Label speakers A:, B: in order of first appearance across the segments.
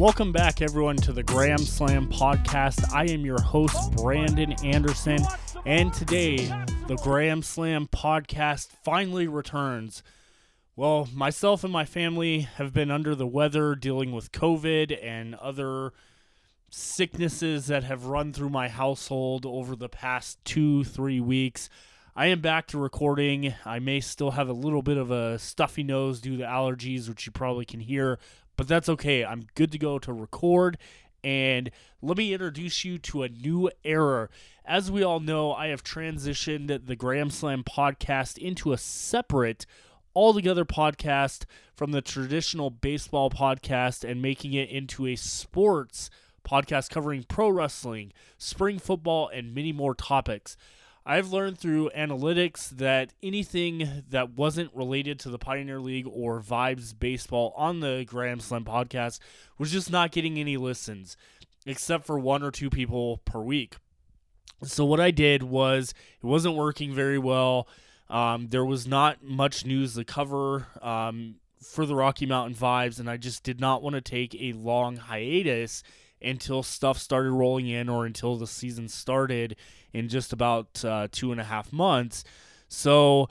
A: Welcome back, everyone, to the Graham Slam podcast. I am your host, Brandon Anderson, and today the Graham Slam podcast finally returns. Well, myself and my family have been under the weather dealing with COVID and other sicknesses that have run through my household over the past two, three weeks. I am back to recording. I may still have a little bit of a stuffy nose due to allergies, which you probably can hear, but that's okay. I'm good to go to record. And let me introduce you to a new era. As we all know, I have transitioned the Graham Slam podcast into a separate, altogether podcast from the traditional baseball podcast and making it into a sports podcast covering pro wrestling, spring football, and many more topics. I've learned through analytics that anything that wasn't related to the Pioneer League or Vibes Baseball on the Graham Slam podcast was just not getting any listens, except for one or two people per week. So, what I did was it wasn't working very well. Um, there was not much news to cover um, for the Rocky Mountain Vibes, and I just did not want to take a long hiatus until stuff started rolling in or until the season started in just about uh, two and a half months. So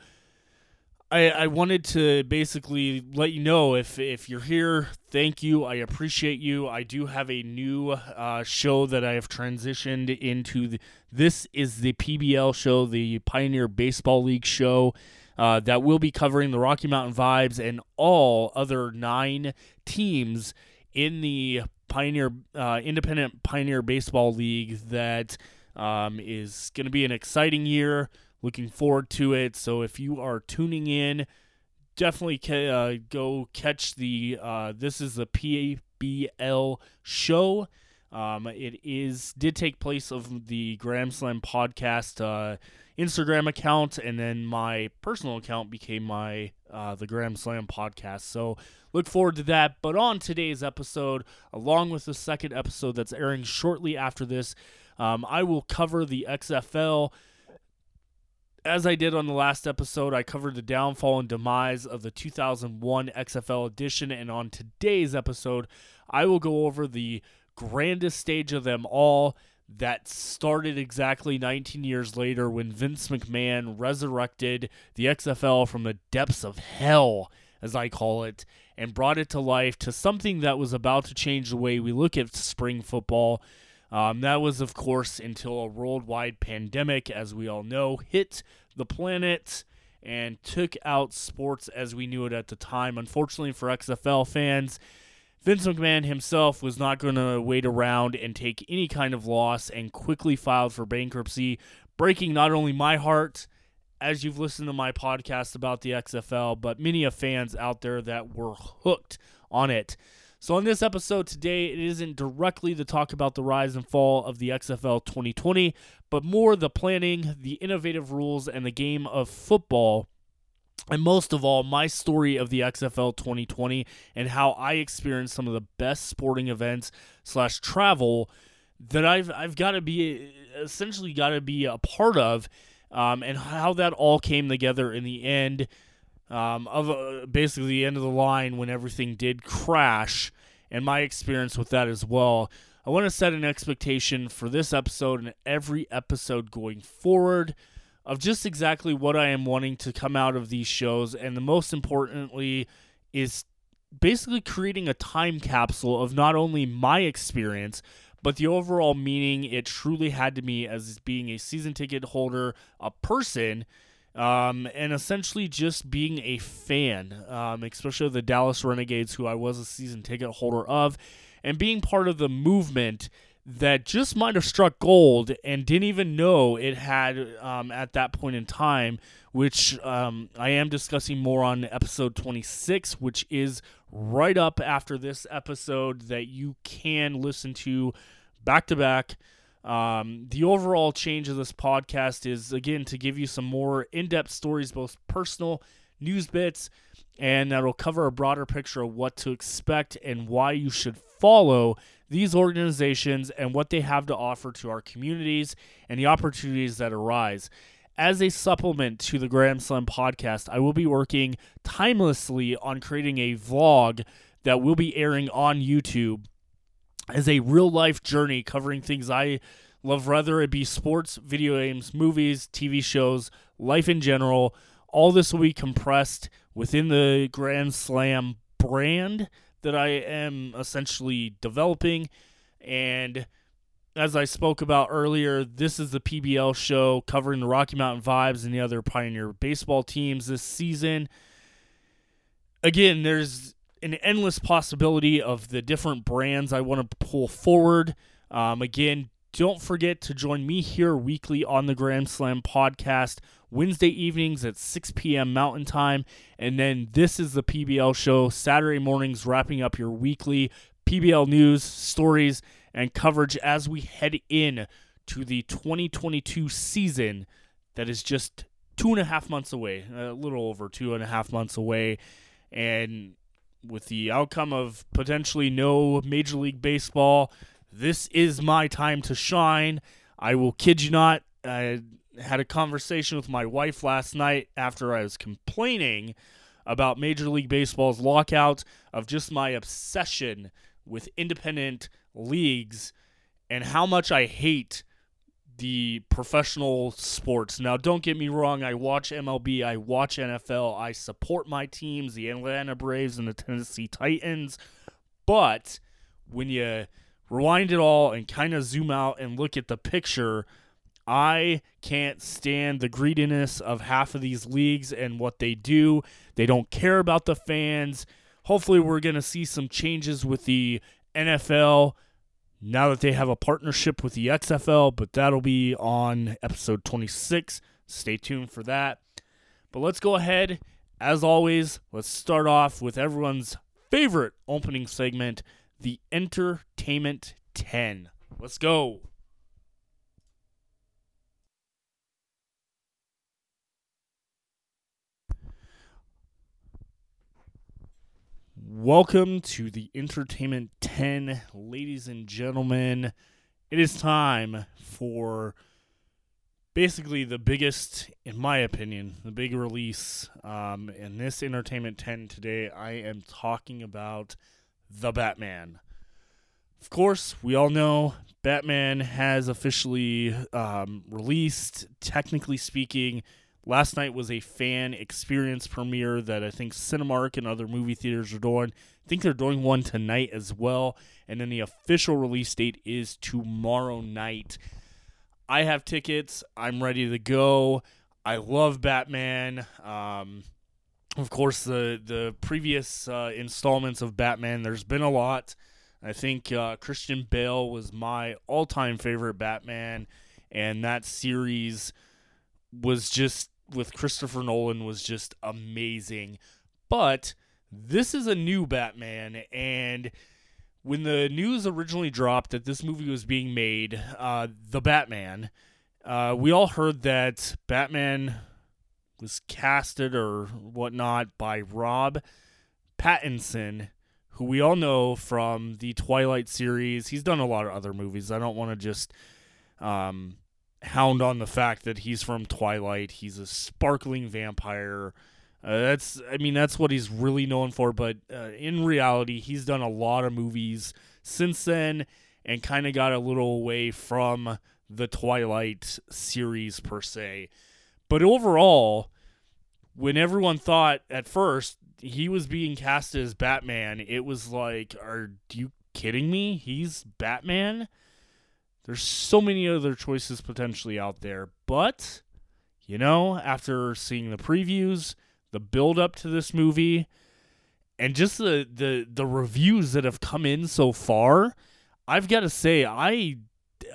A: I, I wanted to basically let you know if if you're here, thank you. I appreciate you. I do have a new uh, show that I have transitioned into. The, this is the PBL show, the Pioneer Baseball League show. Uh, that will be covering the Rocky Mountain Vibes and all other nine teams in the Pioneer uh, Independent Pioneer Baseball League that um, is going to be an exciting year. Looking forward to it. So if you are tuning in, definitely ca- uh, go catch the. Uh, this is the PBL show. Um, it is did take place of the Graham Slam podcast uh, Instagram account, and then my personal account became my uh, the Graham Slam podcast. So look forward to that. But on today's episode, along with the second episode that's airing shortly after this, um, I will cover the XFL. As I did on the last episode, I covered the downfall and demise of the 2001 XFL edition, and on today's episode, I will go over the grandest stage of them all that started exactly 19 years later when Vince McMahon resurrected the XFL from the depths of hell, as I call it, and brought it to life to something that was about to change the way we look at spring football. Um, that was, of course, until a worldwide pandemic, as we all know, hit the planet and took out sports as we knew it at the time. Unfortunately for XFL fans, Vince McMahon himself was not going to wait around and take any kind of loss and quickly filed for bankruptcy, breaking not only my heart as you've listened to my podcast about the XFL, but many of fans out there that were hooked on it. So, on this episode today, it isn't directly to talk about the rise and fall of the XFL 2020, but more the planning, the innovative rules, and the game of football. And most of all, my story of the XFL 2020 and how I experienced some of the best sporting events slash travel that I've I've got to be essentially got to be a part of, um, and how that all came together in the end um, of uh, basically the end of the line when everything did crash, and my experience with that as well. I want to set an expectation for this episode and every episode going forward of just exactly what I am wanting to come out of these shows. And the most importantly is basically creating a time capsule of not only my experience, but the overall meaning it truly had to me as being a season ticket holder, a person, um, and essentially just being a fan, um, especially of the Dallas Renegades, who I was a season ticket holder of, and being part of the movement that just might have struck gold and didn't even know it had um, at that point in time, which um, I am discussing more on episode 26, which is right up after this episode that you can listen to back to back. Um, the overall change of this podcast is again to give you some more in depth stories, both personal news bits, and that'll cover a broader picture of what to expect and why you should follow these organizations and what they have to offer to our communities and the opportunities that arise. As a supplement to the Graham Slam podcast, I will be working timelessly on creating a vlog that will be airing on YouTube as a real life journey covering things I love, whether it be sports, video games, movies, TV shows, life in general. All this will be compressed within the Grand Slam brand that I am essentially developing. And as I spoke about earlier, this is the PBL show covering the Rocky Mountain Vibes and the other Pioneer baseball teams this season. Again, there's an endless possibility of the different brands I want to pull forward. Um, again, don't forget to join me here weekly on the Grand Slam podcast, Wednesday evenings at 6 p.m. Mountain Time. And then this is the PBL show, Saturday mornings, wrapping up your weekly PBL news, stories, and coverage as we head in to the 2022 season that is just two and a half months away, a little over two and a half months away. And with the outcome of potentially no Major League Baseball, this is my time to shine. I will kid you not. I had a conversation with my wife last night after I was complaining about Major League Baseball's lockout, of just my obsession with independent leagues and how much I hate the professional sports. Now, don't get me wrong, I watch MLB, I watch NFL, I support my teams, the Atlanta Braves and the Tennessee Titans. But when you rewind it all and kind of zoom out and look at the picture, I can't stand the greediness of half of these leagues and what they do. They don't care about the fans. Hopefully, we're going to see some changes with the NFL now that they have a partnership with the XFL, but that'll be on episode 26. Stay tuned for that. But let's go ahead. As always, let's start off with everyone's favorite opening segment the Entertainment 10. Let's go. Welcome to the Entertainment 10, ladies and gentlemen. It is time for basically the biggest, in my opinion, the big release. Um, in this Entertainment 10 today, I am talking about The Batman. Of course, we all know Batman has officially um, released, technically speaking, Last night was a fan experience premiere that I think Cinemark and other movie theaters are doing. I think they're doing one tonight as well. And then the official release date is tomorrow night. I have tickets. I'm ready to go. I love Batman. Um, of course, the the previous uh, installments of Batman. There's been a lot. I think uh, Christian Bale was my all time favorite Batman, and that series was just with Christopher Nolan was just amazing. But this is a new Batman, and when the news originally dropped that this movie was being made, uh, The Batman, uh, we all heard that Batman was casted or whatnot by Rob Pattinson, who we all know from the Twilight series. He's done a lot of other movies. I don't want to just um, hound on the fact that he's from Twilight. He's a sparkling vampire. Uh, that's, I mean, that's what he's really known for. But uh, in reality, he's done a lot of movies since then and kind of got a little away from the Twilight series per se. But overall, when everyone thought at first he was being cast as Batman, it was like, are you kidding me? He's Batman? There's so many other choices potentially out there, but you know, after seeing the previews, the build up to this movie, and just the the the reviews that have come in so far, I've got to say I,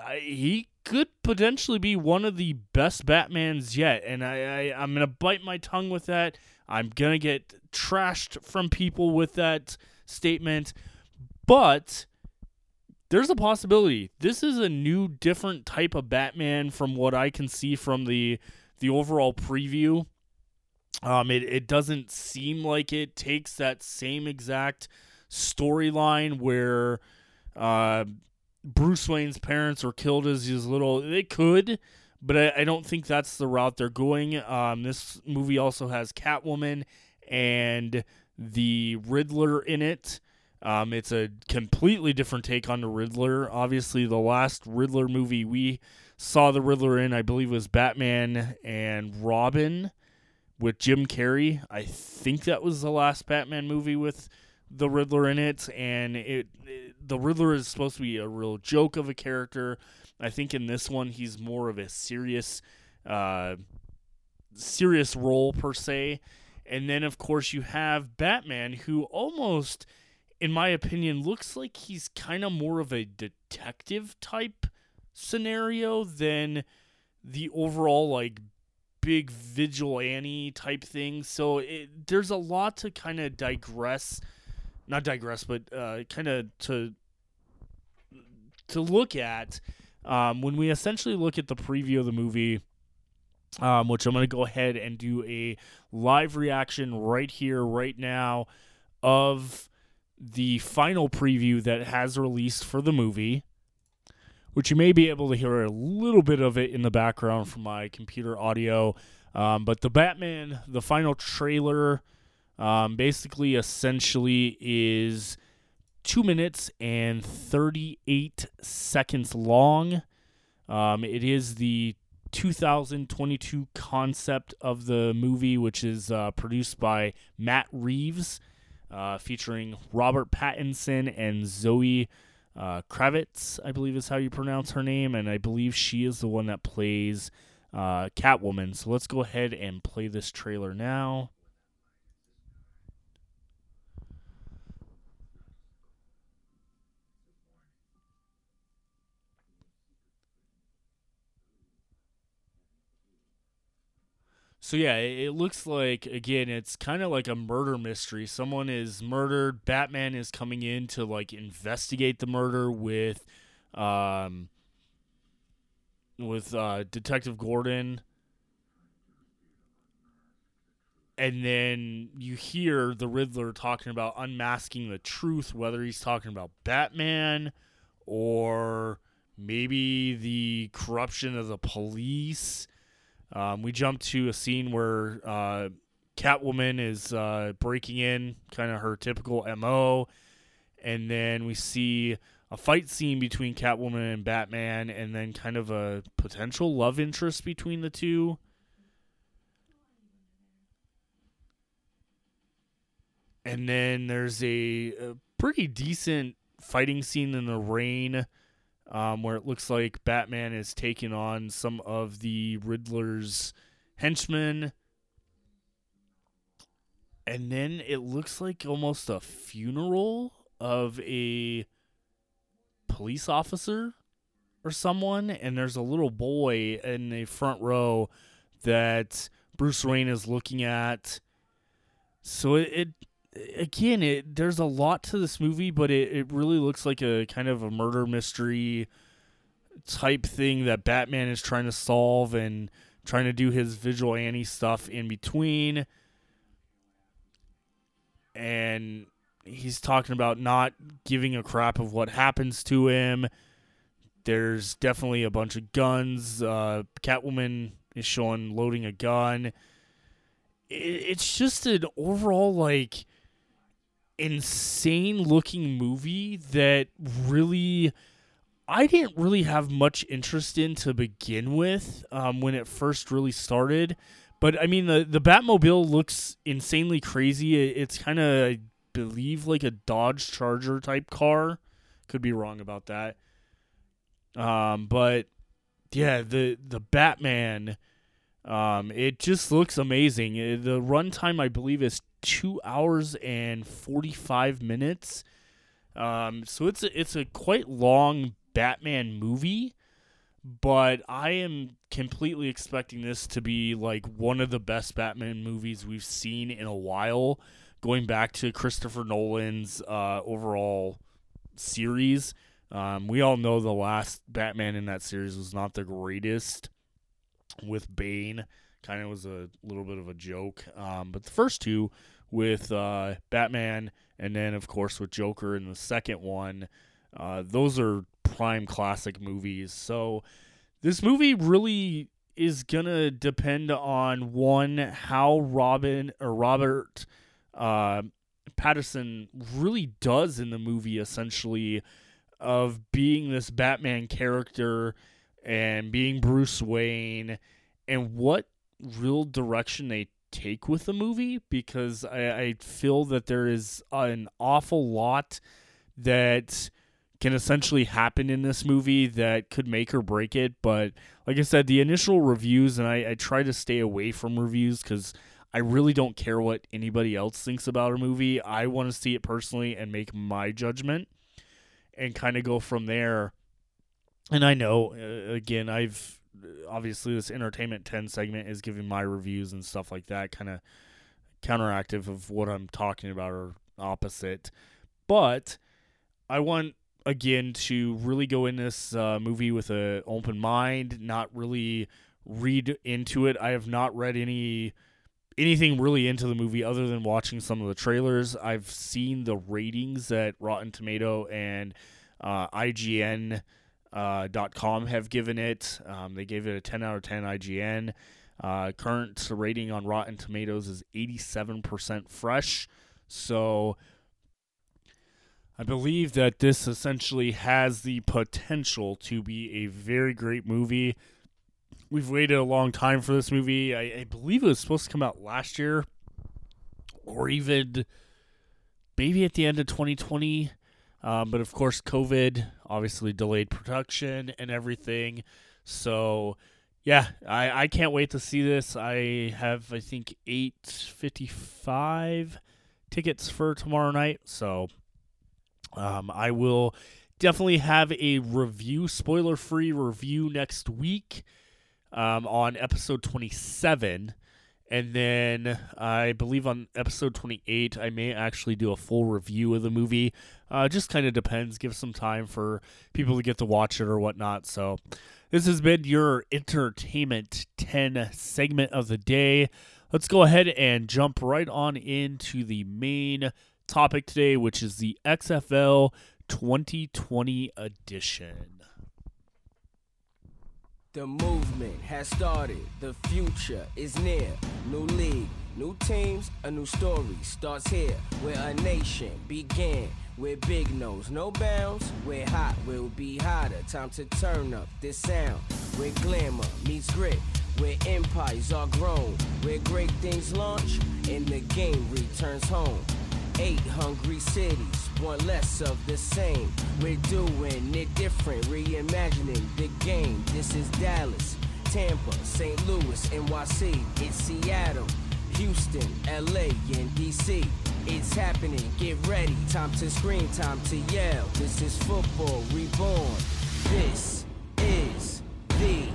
A: I he could potentially be one of the best Batmans yet, and I, I I'm gonna bite my tongue with that. I'm gonna get trashed from people with that statement, but there's a possibility. This is a new, different type of Batman from what I can see from the the overall preview. Um, it it doesn't seem like it takes that same exact storyline where uh, Bruce Wayne's parents are killed as his little. They could, but I, I don't think that's the route they're going. Um, this movie also has Catwoman and the Riddler in it Um, it's a completely different take on the Riddler. Obviously, the last Riddler movie we saw the Riddler in, I believe, was Batman and Robin with Jim Carrey. I think that was the last Batman movie with the Riddler in it, and it, it the Riddler is supposed to be a real joke of a character. I think in this one he's more of a serious, uh, serious role per se. And then of course you have Batman, who almost, in my opinion, looks like he's kind of more of a detective type scenario than the overall like big vigilante type thing. So it, there's a lot to kind of digress, not digress, but uh, kind of to to look at um, when we essentially look at the preview of the movie. Um, which I'm going to go ahead and do a live reaction right here, right now, of the final preview that has released for the movie which you may be able to hear a little bit of it in the background from my computer audio. Um, but the Batman, the final trailer, um, basically essentially is two minutes and 38 seconds long. Um, it is the 2022 concept of the movie, which is uh, produced by Matt Reeves, uh, featuring Robert Pattinson and Zoe uh, Kravitz, I believe is how you pronounce her name, and I believe she is the one that plays uh, Catwoman. So let's go ahead and play this trailer now. So yeah, it looks like again, it's kind of like a murder mystery. Someone is murdered. Batman is coming in to like investigate the murder with, um, with uh, Detective Gordon. And then you hear the Riddler talking about unmasking the truth, whether he's talking about Batman or maybe the corruption of the police um, we jump to a scene where uh, Catwoman is uh, breaking in, kind of her typical MO. And then we see a fight scene between Catwoman and Batman, and then kind of a potential love interest between the two. And then there's a, a pretty decent fighting scene in the rain um, where it looks like Batman is taking on some of the Riddler's henchmen. And then it looks like almost a funeral of a police officer or someone. And there's a little boy in the front row that Bruce Wayne is looking at. So it, it again, it there's a lot to this movie, but it, it really looks like a kind of a murder mystery type thing that Batman is trying to solve and trying to do his visual vigilante stuff in between. And he's talking about not giving a crap of what happens to him. There's definitely a bunch of guns. Uh, Catwoman is showing loading a gun. it's just an overall like insane looking movie that really I didn't really have much interest in to begin with um, when it first really started. But I mean, the the Batmobile looks insanely crazy. it's kind of, I believe, like a Dodge Charger type car. Could be wrong about that. Um, but yeah, the the Batman, um, it just looks amazing. Uh, the runtime, I believe, is two hours and 45 minutes. Um, so it's a, it's a quite long Batman movie, but I am completely expecting this to be like one of the best Batman movies we've seen in a while, going back to Christopher Nolan's uh, overall series. Um, we all know the last Batman in that series was not the greatest with Bane. Kind of was a little bit of a joke. Um, but the first two with uh, Batman, and then of course with Joker in the second one. Uh, those are prime classic movies. So this movie really is gonna depend on one how Robin or Robert uh, Pattinson really does in the movie, essentially, of being this Batman character and being Bruce Wayne, and what real direction they take with the movie because I, I feel that there is an awful lot that can essentially happen in this movie that could make or break it. But like I said, the initial reviews, and I, I try to stay away from reviews because I really don't care what anybody else thinks about a movie. I want to see it personally and make my judgment and kind of go from there. And I know, uh, again, I've obviously this entertainment 10 segment is giving my reviews and stuff like that kind of counteractive of what i'm talking about or opposite. But i want again to really go in this uh, movie with an open mind not really read into it. I have not read any anything really into the movie other than watching some of the trailers. I've seen the ratings that rotten tomato and uh, ign uh, .com have given it. Um, they gave it a 10 out of 10 IGN. Uh, current rating on Rotten Tomatoes is 87% fresh. So I believe that this essentially has the potential to be a very great movie. We've waited a long time for this movie. I, I believe it was supposed to come out last year or even maybe at the end of 2020. Um, but of course, COVID obviously delayed production and everything. So, yeah, I, I can't wait to see this. I have, I think, 855 tickets for tomorrow night. So, um, I will definitely have a review, spoiler free review next week um, on episode 27. And then I believe on episode 28, I may actually do a full review of the movie. Uh, just kind of depends. Give some time for people to get to watch it or whatnot. So, this has been your Entertainment 10 segment of the day. Let's go ahead and jump right on into the main topic today, which is the XFL 2020 edition.
B: The movement has started, the future is near. New league, new teams, a new story starts here where a nation began. We're big nose, no bounds. We're hot, we'll be hotter. Time to turn up this sound. Where glamour meets grit, where empires are grown. Where great things launch, and the game returns home. Eight hungry cities, one less of the same. We're doing it different, reimagining the game. This is Dallas, Tampa, St. Louis, NYC. It's Seattle, Houston, LA, and DC. It's happening, get ready. Time to scream, time to yell. This is football reborn. This is the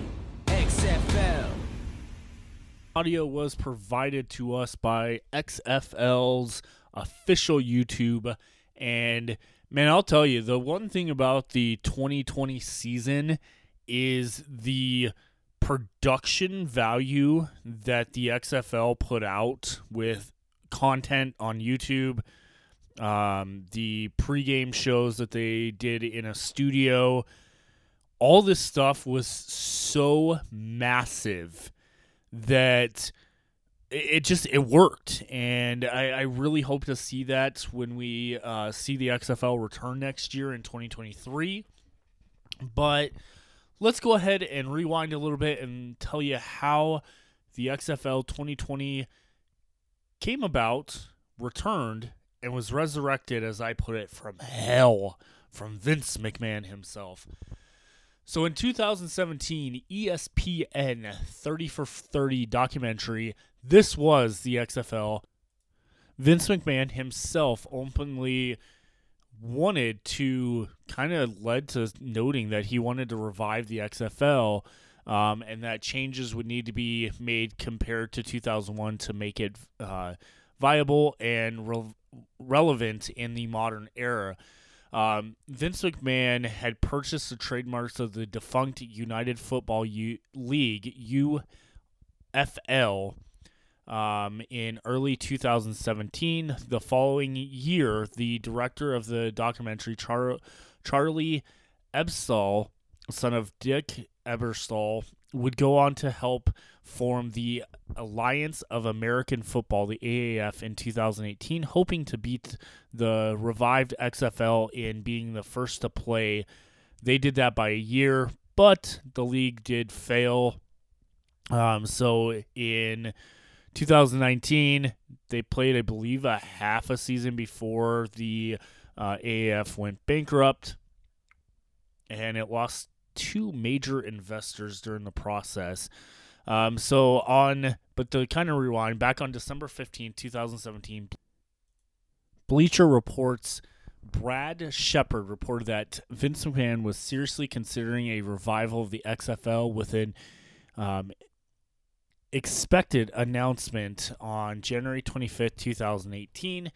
B: XFL.
A: Audio was provided to us by XFL's official YouTube. And man, I'll tell you, the one thing about the 2020 season is the production value that the XFL put out with content on YouTube, um, the pregame shows that they did in a studio. All this stuff was so massive that it just it worked. And I, I, really hope to see that when we uh, see the xfl return next year in 2023 but let's go ahead and rewind a little bit and tell you how the xfl 2020 came about returned and was resurrected as i put it from hell from vince mcmahon himself. So in 2017, ESPN 30 for 30 documentary, This Was the XFL, Vince McMahon himself openly wanted to kind of led to noting that he wanted to revive the XFL um, and that changes would need to be made compared to 2001 to make it uh, viable and re- relevant in the modern era. Um, Vince McMahon had purchased the trademarks of the defunct United Football U- League (UFL) um, in early 2017. The following year, the director of the documentary, Char- Charlie Ebersol, son of Dick Ebersol, would go on to help form the Alliance of American Football, the AAF, in 2018, hoping to beat the revived XFL in being the first to play. They did that by a year, but the league did fail. Um, so in 2019, they played, I believe, a half a season before the uh, AAF went bankrupt, and it lost two major investors during the process. Um, so on, but to kind of rewind, back on December 15, 2017, Bleacher Reports Brad Shepard reported that Vince McMahon was seriously considering a revival of the XFL with an um, expected announcement on January 25th, 2018.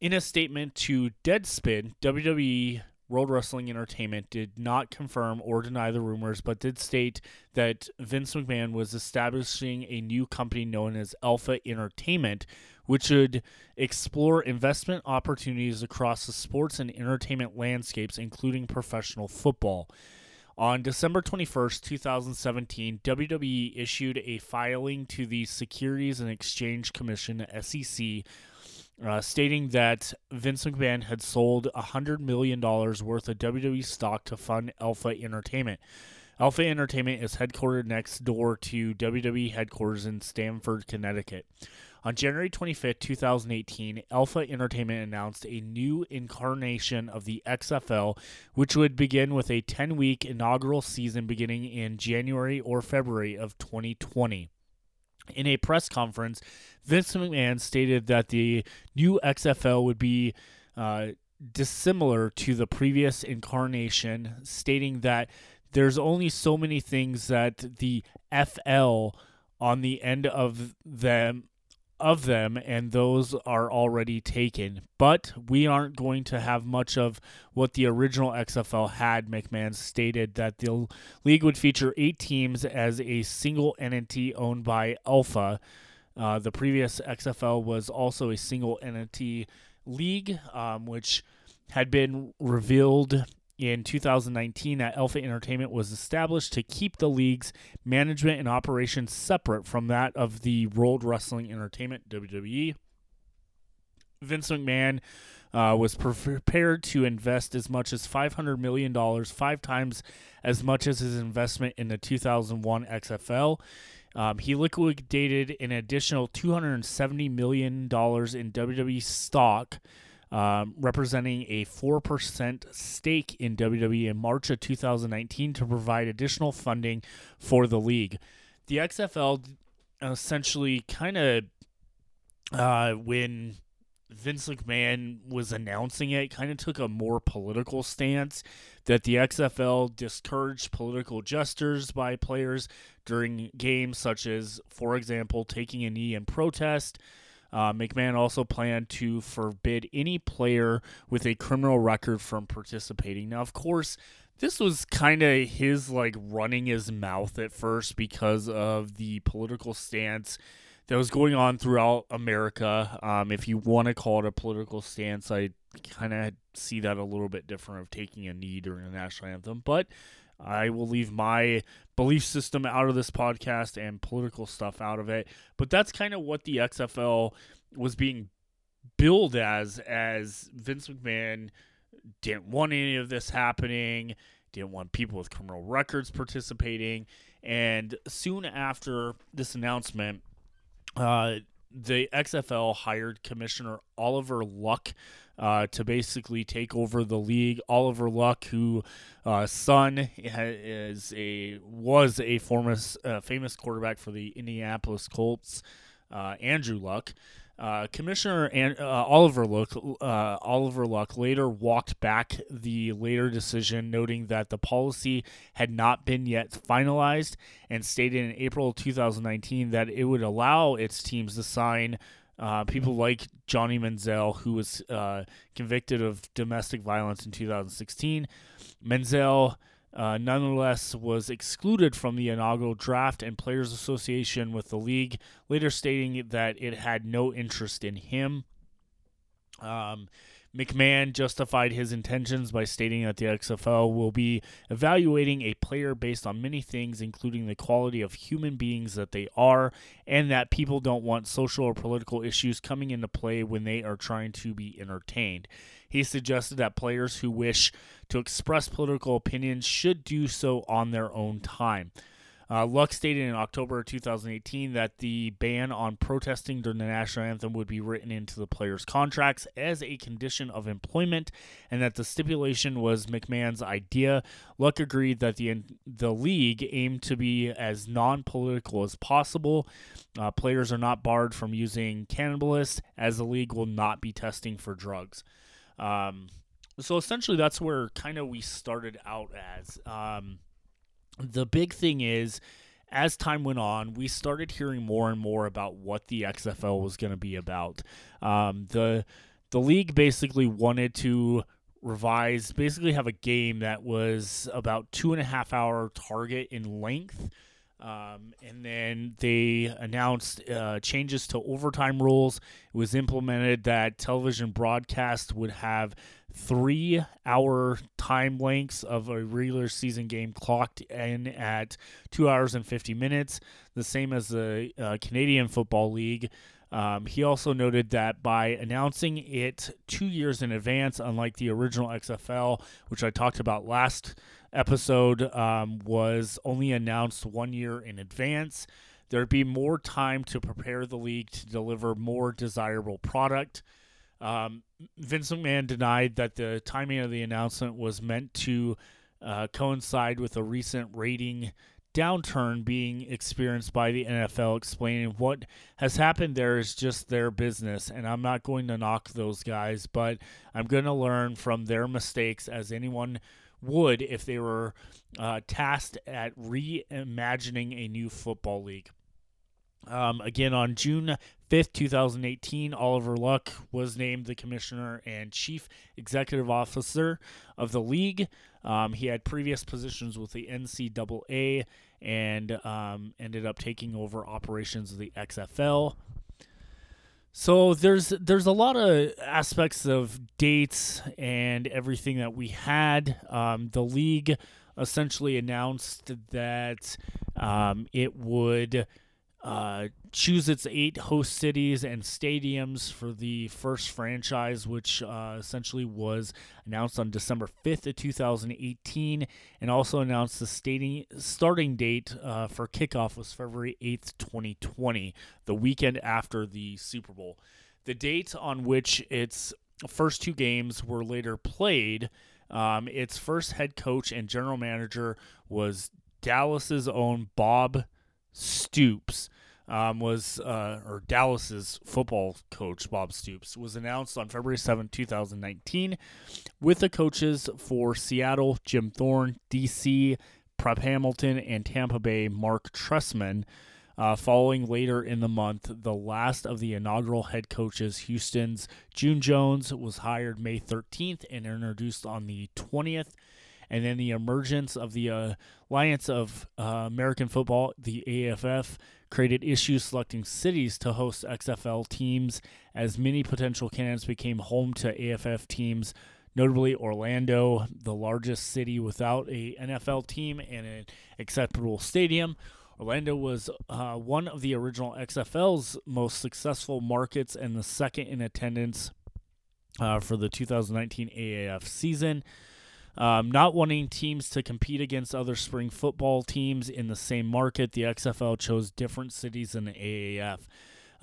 A: In a statement to Deadspin, WWE World Wrestling Entertainment did not confirm or deny the rumors, but did state that Vince McMahon was establishing a new company known as Alpha Entertainment, which would explore investment opportunities across the sports and entertainment landscapes, including professional football. On December 21st, 2017, WWE issued a filing to the Securities and Exchange Commission, SEC, uh, stating that Vince McMahon had sold $100 million worth of WWE stock to fund Alpha Entertainment. Alpha Entertainment is headquartered next door to WWE headquarters in Stamford, Connecticut. On January 25, 2018, Alpha Entertainment announced a new incarnation of the XFL, which would begin with a 10 week inaugural season beginning in January or February of 2020. In a press conference, Vince McMahon stated that the new XFL would be uh, dissimilar to the previous incarnation, stating that there's only so many things that the FL on the end of them of them and those are already taken. But we aren't going to have much of what the original XFL had. McMahon stated that the league would feature eight teams as a single entity owned by Alpha. Uh, the previous XFL was also a single entity league, um, which had been revealed in 2019 that Alpha Entertainment was established to keep the league's management and operations separate from that of the World Wrestling Entertainment WWE. Vince McMahon uh, was prepared to invest as much as $500 million, five times as much as his investment in the 2001 XFL. Um, he liquidated an additional $270 million in WWE stock um, representing a 4% stake in WWE in March of 2019 to provide additional funding for the league. The XFL essentially kind of, uh, when Vince McMahon was announcing it, kind of took a more political stance that the XFL discouraged political gestures by players during games, such as, for example, taking a knee in protest. Uh, McMahon also planned to forbid any player with a criminal record from participating. Now, of course, this was kind of his like running his mouth at first because of the political stance that was going on throughout America. Um, if you want to call it a political stance, I kind of see that a little bit different of taking a knee during the national anthem, but I will leave my belief system out of this podcast and political stuff out of it. But that's kind of what the XFL was being billed as as Vince McMahon didn't want any of this happening, didn't want people with criminal records participating, and soon after this announcement, uh, the XFL hired Commissioner Oliver Luck uh, to basically take over the league. Oliver Luck, who uh, son is a was a former uh, famous quarterback for the Indianapolis Colts, uh, Andrew Luck. Uh, Commissioner An- uh, Oliver Luck, Oliver Luck later walked back the later decision, noting that the policy had not been yet finalized, and stated in April 2019 that it would allow its teams to sign uh, people like Johnny Manziel, who was uh, convicted of domestic violence in 2016. Manziel, uh, nonetheless, was excluded from the inaugural draft and Players Association with the league, later stating that it had no interest in him. Um, McMahon justified his intentions by stating that the XFL will be evaluating a player based on many things, including the quality of human beings that they are, and that people don't want social or political issues coming into play when they are trying to be entertained. He suggested that players who wish to express political opinions should do so on their own time. Uh, Luck stated in October 2018 that the ban on protesting during the national anthem would be written into the players' contracts as a condition of employment, and that the stipulation was McMahon's idea. Luck agreed that the the league aimed to be as non-political as possible. Uh, players are not barred from using cannabis, as the league will not be testing for drugs. Um, so essentially, that's where kind of we started out as. Um, the big thing is as time went on, we started hearing more and more about what the XFL was going to be about. Um, the the league basically wanted to revise, basically have a game that was about two and a half hour target in length. Um, and then they announced uh, changes to overtime rules. It was implemented that television broadcast would have three hour time lengths of a regular season game clocked in at two hours and 50 minutes, the same as the uh, Canadian Football League. Um, he also noted that by announcing it two years in advance, unlike the original XFL, which I talked about last episode, um, was only announced one year in advance, there'd be more time to prepare the league to deliver more desirable product. Um, Vince McMahon denied that the timing of the announcement was meant to uh, coincide with a recent rating downturn being experienced by the NFL, explaining what has happened there is just their business. And I'm not going to knock those guys, but I'm going to learn from their mistakes as anyone would if they were uh, tasked at reimagining a new football league. Um, again, on June 5th, 2018, Oliver Luck was named the commissioner and chief executive officer of the league. Um, he had previous positions with the NCAA and um, ended up taking over operations of the XFL. So there's there's a lot of aspects of dates and everything that we had. Um, the league essentially announced that um, it would uh, choose its eight host cities and stadiums for the first franchise, which uh, essentially was announced on December 5th of 2018, and also announced the stating, starting date uh, for kickoff was February 8th, 2020, the weekend after the Super Bowl. The date on which its first two games were later played, um, its first head coach and general manager was Dallas's own Bob Stoops um, was, uh, or Dallas's football coach, Bob Stoops, was announced on February 7, 2019, with the coaches for Seattle, Jim Zorn, DC, Pep Hamilton, and Tampa Bay, Marc Trestman. Uh, following later in the month, the last of the inaugural head coaches, Houston's June Jones, was hired May 13th and introduced on the 20th and then the emergence of the uh, Alliance of uh, American Football, the AFF, created issues selecting cities to host XFL teams, as many potential candidates became home to AFF teams. Notably, Orlando, the largest city without a NFL team and an acceptable stadium. Orlando was uh, one of the original XFL's most successful markets and the second in attendance uh, for the 2019 AAF season. Um, not wanting teams to compete against other spring football teams in the same market, the XFL chose different cities in the AAF.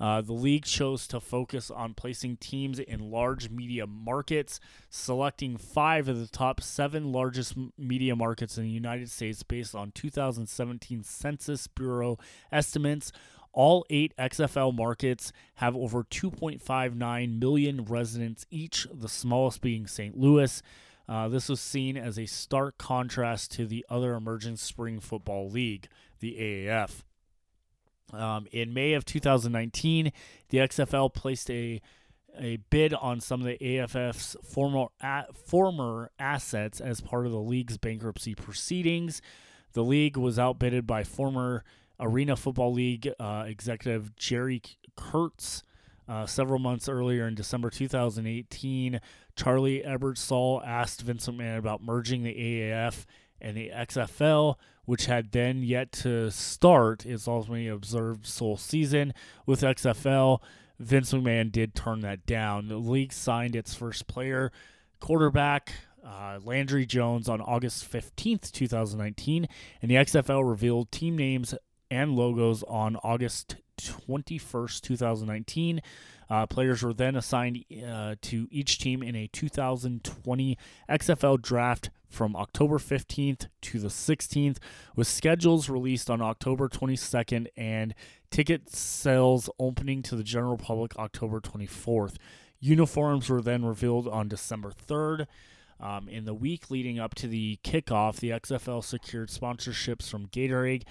A: Uh, the league chose to focus on placing teams in large media markets, selecting five of the top seven largest media markets in the United States based on 2017 Census Bureau estimates. All eight XFL markets have over 2.59 million residents each, the smallest being St. Louis. Uh, this was seen as a stark contrast to the other emerging spring football league, the AAF. Um, in May of 2019, the XFL placed a a bid on some of the AFF's former former assets as part of the league's bankruptcy proceedings. The league was outbid by former Arena Football League uh, executive Jerry Kurz uh, several months earlier in December 2018 Charlie Ebersol asked Vince McMahon about merging the AAF and the XFL, which had then yet to start its ultimately observed sole season with XFL. Vince McMahon did turn that down. The league signed its first player, quarterback uh, Landry Jones, on August 15th, 2019, and the XFL revealed team names and logos on August 21st, 2019. Uh, players were then assigned uh, to each team in a 2020 XFL draft from October 15th to the 16th, with schedules released on October 22nd and ticket sales opening to the general public October 24th. Uniforms were then revealed on December 3rd. Um, in the week leading up to the kickoff, the XFL secured sponsorships from Gatorade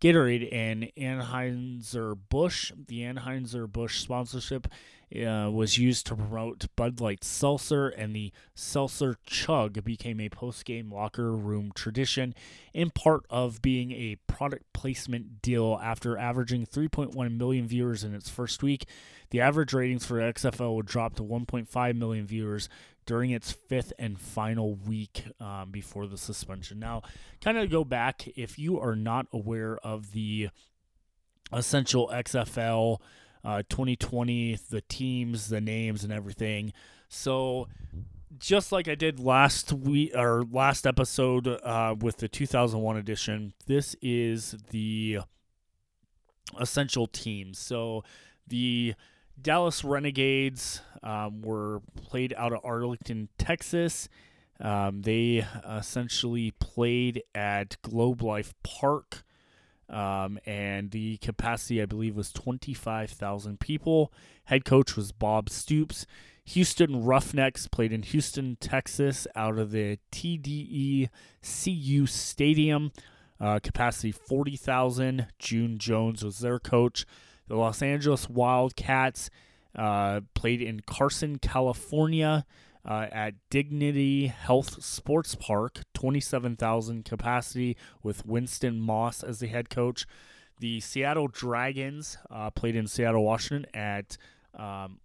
A: Gatorade and Anheuser-Busch. The Anheuser-Busch sponsorship uh, was used to promote Bud Light Seltzer, and the Seltzer Chug became a post-game locker room tradition, in part of being a product placement deal. After averaging 3.1 million viewers in its first week, the average ratings for XFL would drop to 1.5 million viewers during its fifth and final week um, before the suspension. Now, kind of go back if you are not aware of the essential XFL uh, 2020, the teams, the names, and everything. So, just like I did last week or last episode uh, with the 2001 edition, this is the essential teams. So, the Dallas Renegades um, were played out of Arlington, Texas. Um, they essentially played at Globe Life Park, um, and the capacity, I believe, was 25,000 people. Head coach was Bob Stoops. Houston Roughnecks played in Houston, Texas, out of the TDE CU Stadium. Uh, capacity 40,000. June Jones was their coach. The Los Angeles Wildcats uh, played in Carson, California. Uh, at Dignity Health Sports Park, 27,000 capacity with Winston Moss as the head coach. The Seattle Dragons uh, played in Seattle, Washington at um,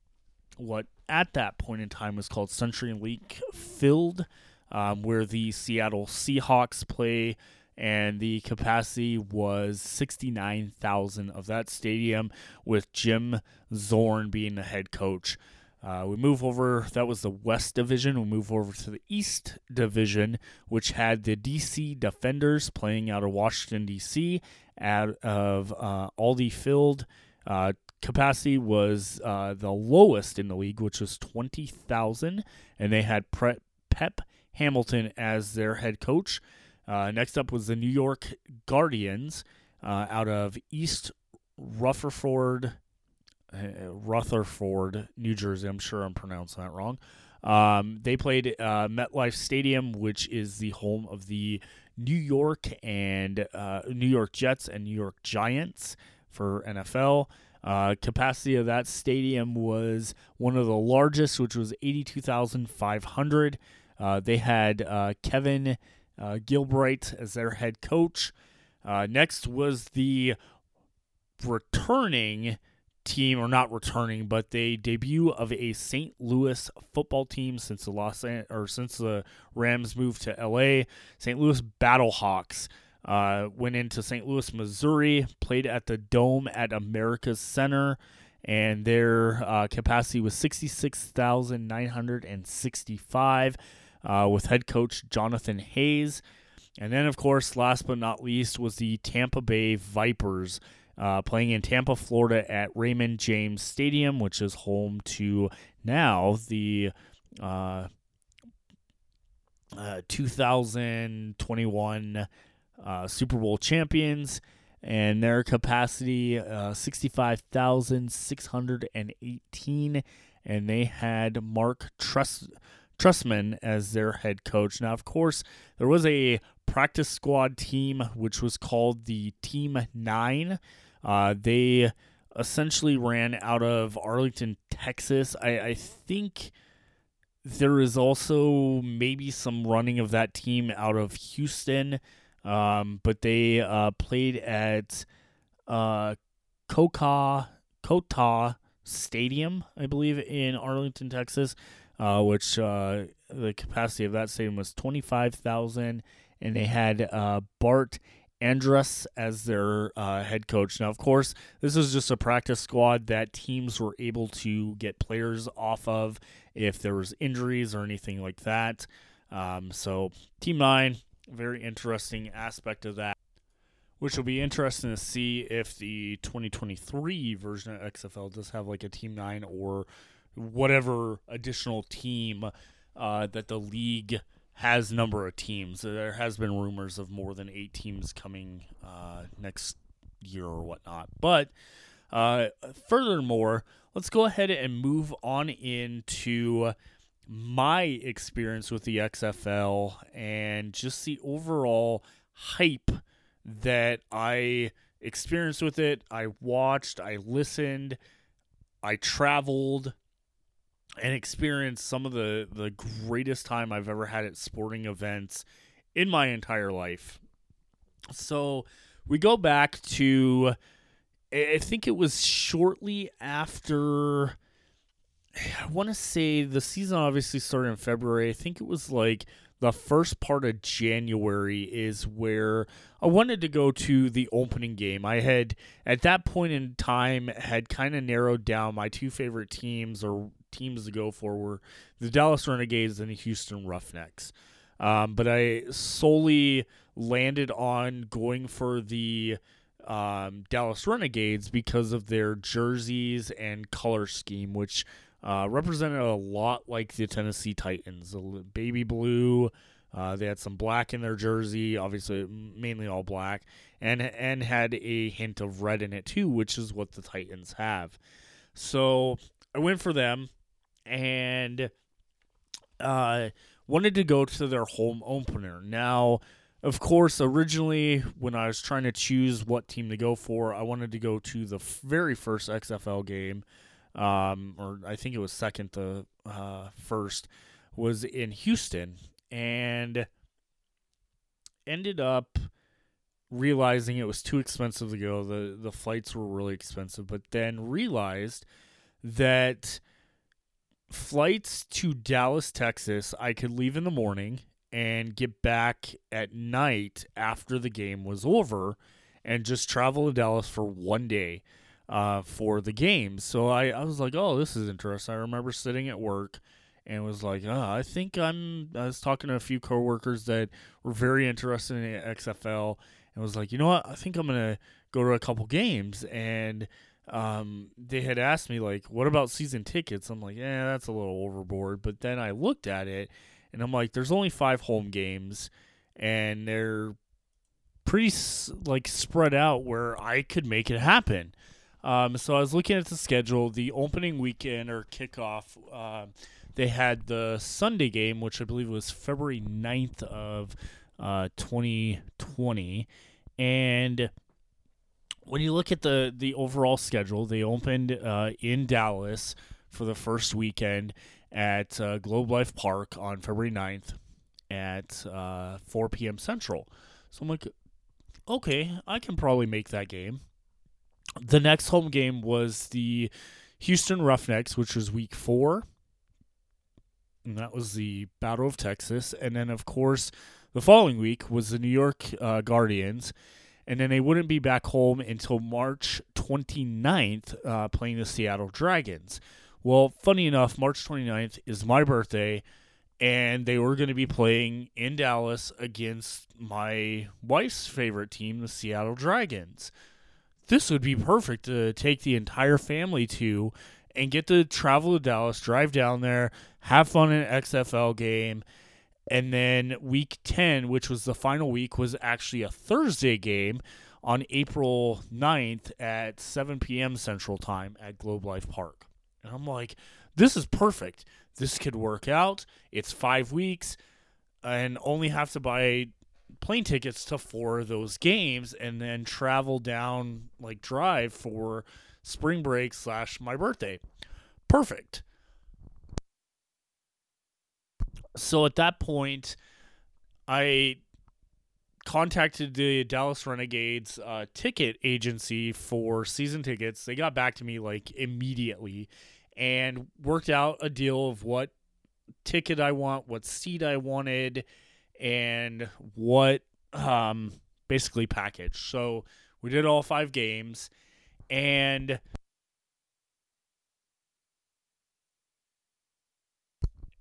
A: what at that point in time was called CenturyLink Field, um, where the Seattle Seahawks play and the capacity was 69,000 of that stadium with Jim Zorn being the head coach. Uh, we move over, that was the West Division. We move over to the East Division, which had the DC Defenders playing out of Washington, D.C., out of uh, Audi Field. Uh, capacity was uh, the lowest in the league, which was 20,000, and they had Pre- Pep Hamilton as their head coach. Uh, next up was the New York Guardians uh, out of East Rutherford, uh, Rutherford, New Jersey. I'm sure I'm pronouncing that wrong. Um, they played uh, MetLife Stadium, which is the home of the New York and uh, New York Jets and New York Giants for NFL. Capacity of that stadium was one of the largest, which was 82,500. Uh, they had Kevin uh, Gilbride as their head coach. Uh, next was the returning team, or not returning, but the debut of a St. Louis football team since the Los An- or since the Rams moved to L.A. St. Louis Battlehawks. Uh, went into St. Louis, Missouri, played at the Dome at America's Center, and their uh, capacity was 66,965 uh, with head coach Jonathan Hayes. And then, of course, last but not least, was the Tampa Bay Vipers uh, playing in Tampa, Florida at Raymond James Stadium, which is home to now the uh, uh, 2021 uh, Super Bowl champions. And their capacity, uh, 65,618. And they had Marc Trust. Trestman as their head coach. Now, of course, there was a practice squad team which was called the Team Nine. Uh, they essentially ran out of Arlington, Texas. I, I think there is also maybe some running of that team out of Houston, um, but they uh, played at uh, Coca Cota Stadium, I believe, in Arlington, Texas. Uh, which uh, the capacity of that stadium was 25,000. And they had uh, Bart Andrus as their uh, head coach. Now, of course, this is just a practice squad that teams were able to get players off of if there was injuries or anything like that. Um, so, Team 9, very interesting aspect of that which will be interesting to see if the 2023 version of XFL does have like a Team 9 or whatever additional team uh, that the league has number of teams. There has been rumors of more than eight teams coming uh, next year or whatnot. But uh, furthermore, let's go ahead and move on into my experience with the XFL and just the overall hype that I experienced with it. I watched, I listened, I traveled and experienced some of the the greatest time I've ever had at sporting events in my entire life. So, we go back to I think it was shortly after I want to say the season obviously started in February. I think it was like the first part of January is where I wanted to go to the opening game. I had at that point in time had kind of narrowed down my two favorite teams or teams to go for were the Dallas Renegades and the Houston Roughnecks. Um, but I solely landed on going for the um, Dallas Renegades because of their jerseys and color scheme, which uh, represented a lot like the Tennessee Titans. baby blue. Uh, they had some black in their jersey, obviously mainly all black, and and had a hint of red in it too, which is what the Titans have. So I went for them, and uh, wanted to go to their home opener. Now, of course, originally when I was trying to choose what team to go for, I wanted to go to the very first XFL game um, or I think it was second to uh, first, was in Houston and ended up realizing it was too expensive to go. The the flights were really expensive, but then realized that flights to Dallas, Texas, I could leave in the morning and get back at night after the game was over and just travel to Dallas for one day uh, for the game. So I, I was like, oh, this is interesting. I remember sitting at work and was like, oh, I think I'm. I was talking to a few coworkers that were very interested in XFL and was like, you know what? I think I'm gonna go to a couple games. And um, they had asked me like, what about season tickets? I'm like, yeah, that's a little overboard. But then I looked at it and I'm like, there's only five home games, and they're pretty like spread out where I could make it happen. Um, so I was looking at the schedule. The opening weekend or kickoff, uh, they had the Sunday game, which I believe was February 9th of uh, 2020. And when you look at the, the overall schedule, they opened uh, in Dallas for the first weekend at uh, Globe Life Park on February 9th at uh, 4 p.m. Central. So I'm like, okay, I can probably make that game. The next home game was the Houston Roughnecks, which was week four. And that was the Battle of Texas. And then, of course, the following week was the New York uh, Guardians. And then they wouldn't be back home until March 29th, uh, playing the Seattle Dragons. Well, funny enough, March 29th is my birthday, and they were going to be playing in Dallas against my wife's favorite team, the Seattle Dragons this would be perfect to take the entire family to and get to travel to Dallas, drive down there, have fun in an XFL game. And then week 10, which was the final week, was actually a Thursday game on April 9th at 7 p.m. Central Time at Globe Life Park. And I'm like, this is perfect. This could work out. It's five weeks and only have to buy plane tickets to four of those games and then travel down like drive for spring break slash my birthday. Perfect. So at that point, I contacted the Dallas Renegades uh, ticket agency for season tickets. They got back to me like immediately and worked out a deal of what ticket I want, what seat I wanted, and what um, basically package. So we did all five games, and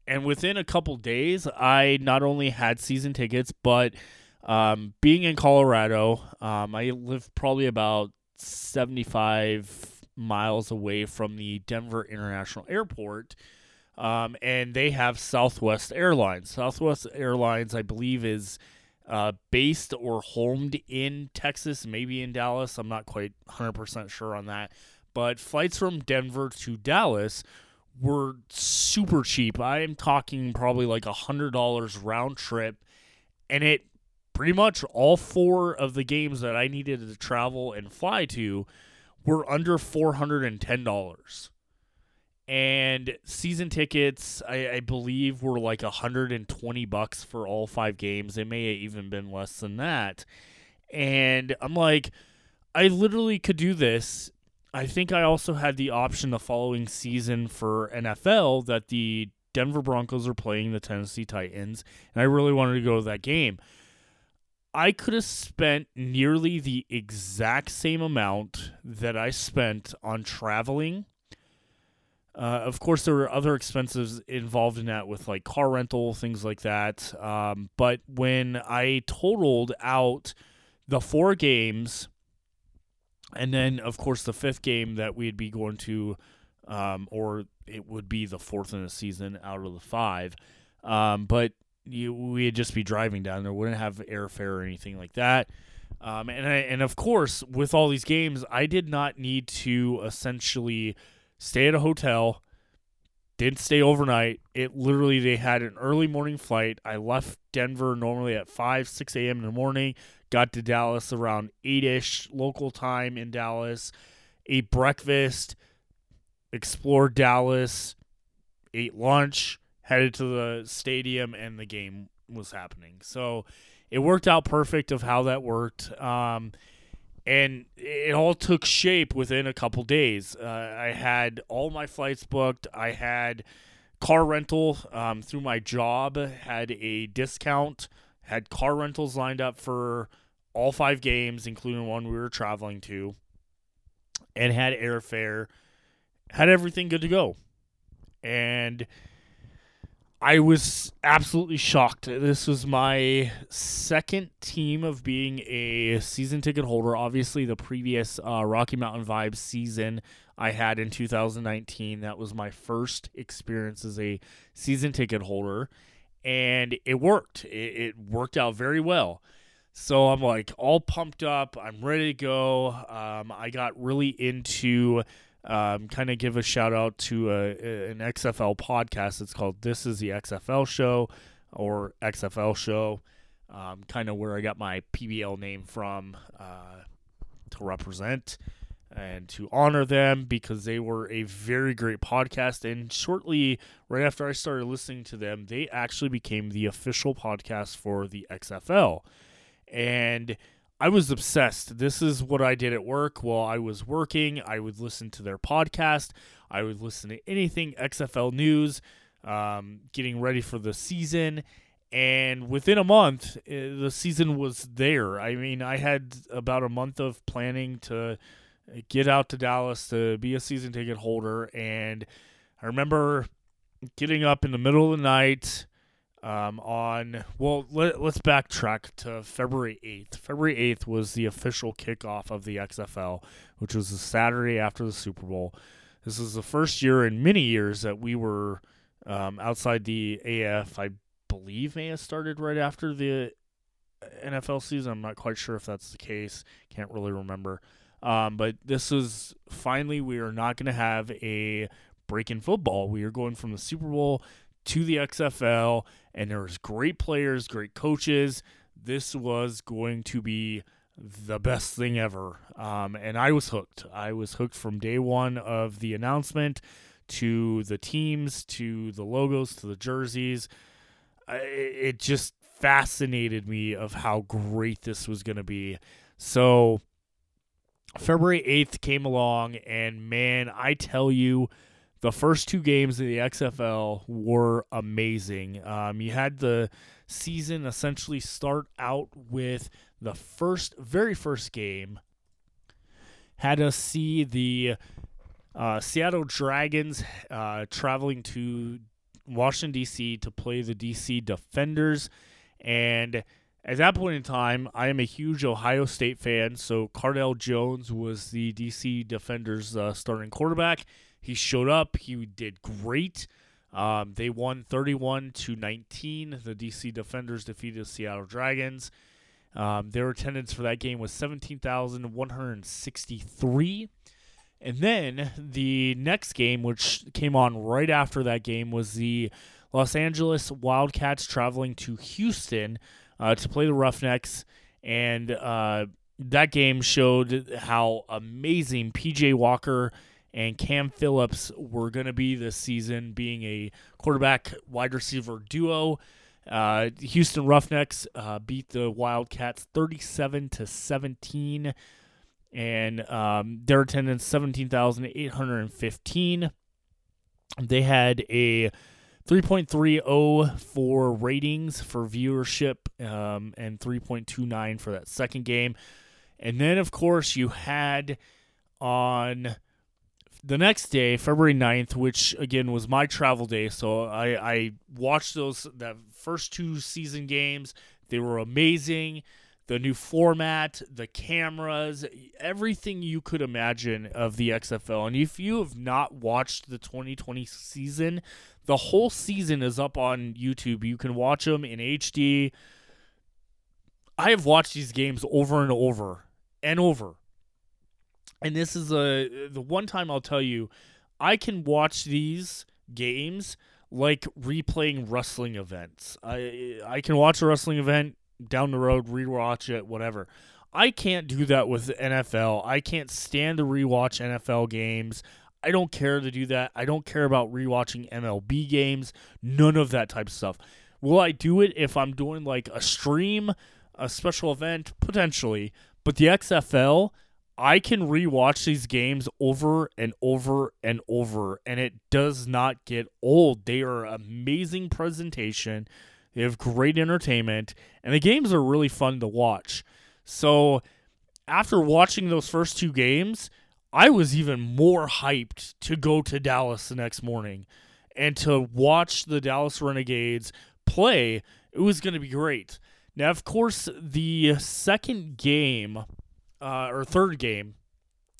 A: and within a couple days, I not only had season tickets, but um, being in Colorado, um, I live probably about seventy-five miles away from the Denver International Airport. Um, and they have Southwest Airlines. Southwest Airlines, I believe, is uh, based or homed in Texas, maybe in Dallas. I'm not quite 100% sure on that. But flights from Denver to Dallas were super cheap. I am talking probably like a $100 round trip. And it pretty much all four of the games that I needed to travel and fly to were under $410 and season tickets I, I, believe were like 120 bucks for all five games it may have even been less than that and i'm like i literally could do this i think i also had the option the following season for nfl that the denver broncos are playing the tennessee titans and i really wanted to go to that game I could have spent nearly the exact same amount that I spent on traveling uh, of course, there were other expenses involved in that with like car rental, things like that. Um, but when I totaled out the four games, and then of course the fifth game that we'd be going to, um, or it would be the fourth in the season out of the five. Um, but you, we'd just be driving down there, wouldn't have airfare or anything like that. Um, and I, and of course, with all these games, I did not need to essentially stay at a hotel, didn't stay overnight. It literally they had an early morning flight. I left Denver normally at five, six a.m. in the morning. Got to Dallas around eight ish local time in Dallas. Ate breakfast, explored Dallas, ate lunch, headed to the stadium, and the game was happening. So it worked out perfect of how that worked. Um, and it all took shape within a couple days. Uh, I had all my flights booked. I had car rental um, through my job, had a discount, had car rentals lined up for all five games, including one we were traveling to, and had airfare, had everything good to go. And I was absolutely shocked. This was my second team of being a season ticket holder. Obviously, the previous uh, Rocky Mountain Vibes season I had in 2019, that was my first experience as a season ticket holder, and it worked. It, it worked out very well. So I'm like all pumped up. I'm ready to go. Um, I got really into um, kind of give a shout out to a, an XFL podcast. It's called This is the XFL Show or XFL Show, um, kind of where I got my PBL name from uh, to represent and to honor them because they were a very great podcast. And shortly, right after I started listening to them, they actually became the official podcast for the XFL. And I was obsessed. This is what I did at work while I was working. I would listen to their podcast. I would listen to anything XFL news, um, getting ready for the season. And within a month, eh, the season was there. I mean, I had about a month of planning to get out to Dallas to be a season ticket holder. And I remember getting up in the middle of the night um, on well let, us backtrack to february 8th february 8th was the official kickoff of the xfl which was the saturday after the super bowl. This is the first year in many years that we were um, outside the af i believe may have started right after the nfl season. I'm not quite sure if that's the case. Can't really remember. Um, but this is finally we are not going to have a break in football. We are going from the super bowl to the XFL, and there was great players, great coaches. This was going to be the best thing ever, um, and I was hooked. I was hooked from day one of the announcement to the teams, to the logos, to the jerseys. It just fascinated me of how great this was going to be. So February 8th came along and man, I tell you the first two games of the XFL were amazing. Um, you had the season essentially start out with the first, very first game. Had us see the uh, Seattle Dragons uh, traveling to Washington, D.C. to play the D.C. Defenders. And at that point in time, I am a huge Ohio State fan. So Cardale Jones was the D.C. Defenders' uh, starting quarterback. He showed up. He did great. Um, they won 31 to 19. The DC Defenders defeated the Seattle Dragons. Um, their attendance for that game was 17,163. And then the next game, which came on right after that game, was the Los Angeles Wildcats traveling to Houston uh, to play the Roughnecks. And uh, that game showed how amazing PJ Walker and Cam Phillips were going to be this season, being a quarterback wide receiver duo. Uh, Houston Roughnecks uh, beat the Wildcats 37 to 17, and um, their attendance 17,815. They had a 3.30 for ratings for viewership um, and 3.29 for that second game. And then, of course, you had on the next day, February 9th, which again was my travel day, so I, I watched those that first two season games. They were amazing. The new format, the cameras, everything you could imagine of the XFL. And if you have not watched the 2020 season, the whole season is up on YouTube. You can watch them in HD. I have watched these games over and over and over and this is a the one time I'll tell you, I can watch these games like replaying wrestling events. I I can watch a wrestling event down the road, rewatch it, whatever. I can't do that with NFL. I can't stand to rewatch NFL games. I don't care to do that. I don't care about rewatching MLB games. None of that type of stuff. Will I do it if I'm doing like a stream, a special event? Potentially. But the XFL, I can rewatch these games over and over and over, and it does not get old. They are amazing presentation. They have great entertainment, and the games are really fun to watch. So, after watching those first two games, I was even more hyped to go to Dallas the next morning and to watch the Dallas Renegades play. It was going to be great. Now, of course, the second game uh, or third game,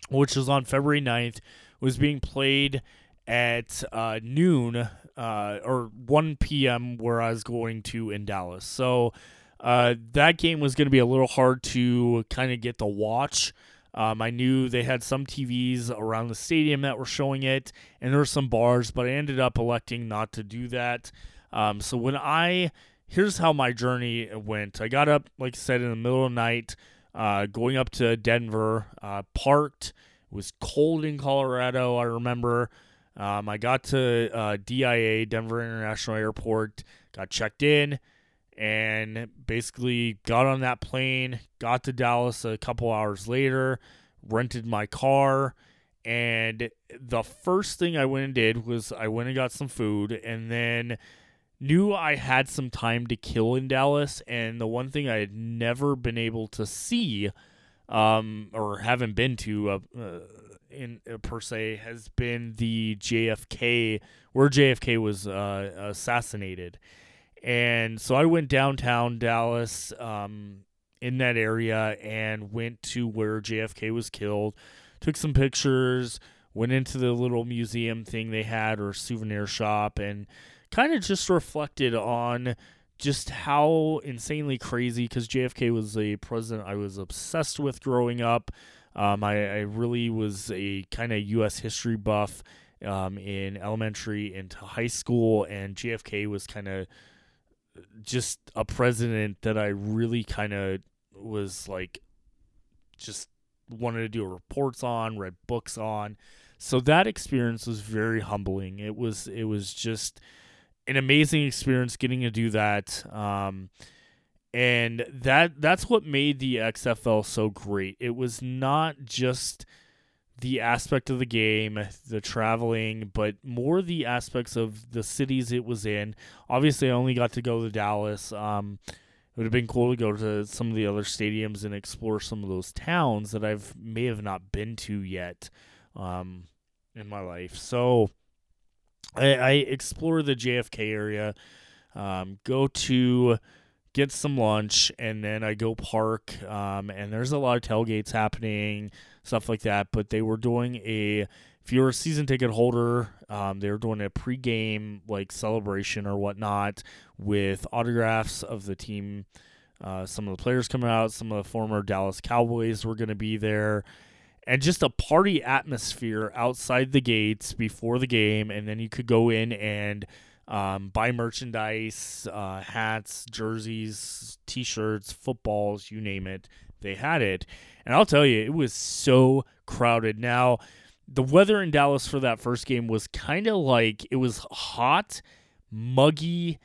A: which was on February 9th, was being played at uh, noon uh, or 1 p.m. where I was going to in Dallas. So uh, that game was going to be a little hard to kind of get to watch. Um, I knew they had some TVs around the stadium that were showing it, and there were some bars, but I ended up electing not to do that. Um, so when I here's how my journey went. I got up, like I said, in the middle of the night uh, going up to Denver, uh, parked. It was cold in Colorado. I remember. Um, I got to uh, DIA, Denver International Airport, got checked in, and basically got on that plane. Got to Dallas a couple hours later. Rented my car, and the first thing I went and did was I went and got some food, and then knew I had some time to kill in Dallas, and the one thing I had never been able to see, um, or haven't been to, uh, uh, in uh, per se, has been the JFK where JFK was uh, assassinated, and so I went downtown Dallas, um, in that area, and went to where JFK was killed, took some pictures, went into the little museum thing they had or souvenir shop, and kind of just reflected on just how insanely crazy because JFK was a president I was obsessed with growing up. Um, I, I, really was a kind of U.S. history buff um, in elementary into high school, and JFK was kind of just a president that I really kind of was like just wanted to do reports on, read books on. So that experience was very humbling. It was it was just an amazing experience getting to do that. Um, and that that's what made the XFL so great. It was not just the aspect of the game, the traveling, but more the aspects of the cities it was in. Obviously, I only got to go to Dallas. Um, it would have been cool to go to some of the other stadiums and explore some of those towns that I've may have not been to yet um, in my life. So I, I explore the JFK area, um, go to get some lunch, and then I go park. Um, and there's a lot of tailgates happening stuff like that. But they were doing a if you're a season ticket holder, um, they were doing a pregame like celebration or whatnot with autographs of the team. Uh, some of the players coming out, some of the former Dallas Cowboys were going to be there, and just a party atmosphere outside the gates before the game. And then you could go in and um, buy merchandise, uh, hats, jerseys, T-shirts, footballs, you name it. They had it, and I'll tell you, it was so crowded. Now, the weather in Dallas for that first game was kind of like it was hot, muggy,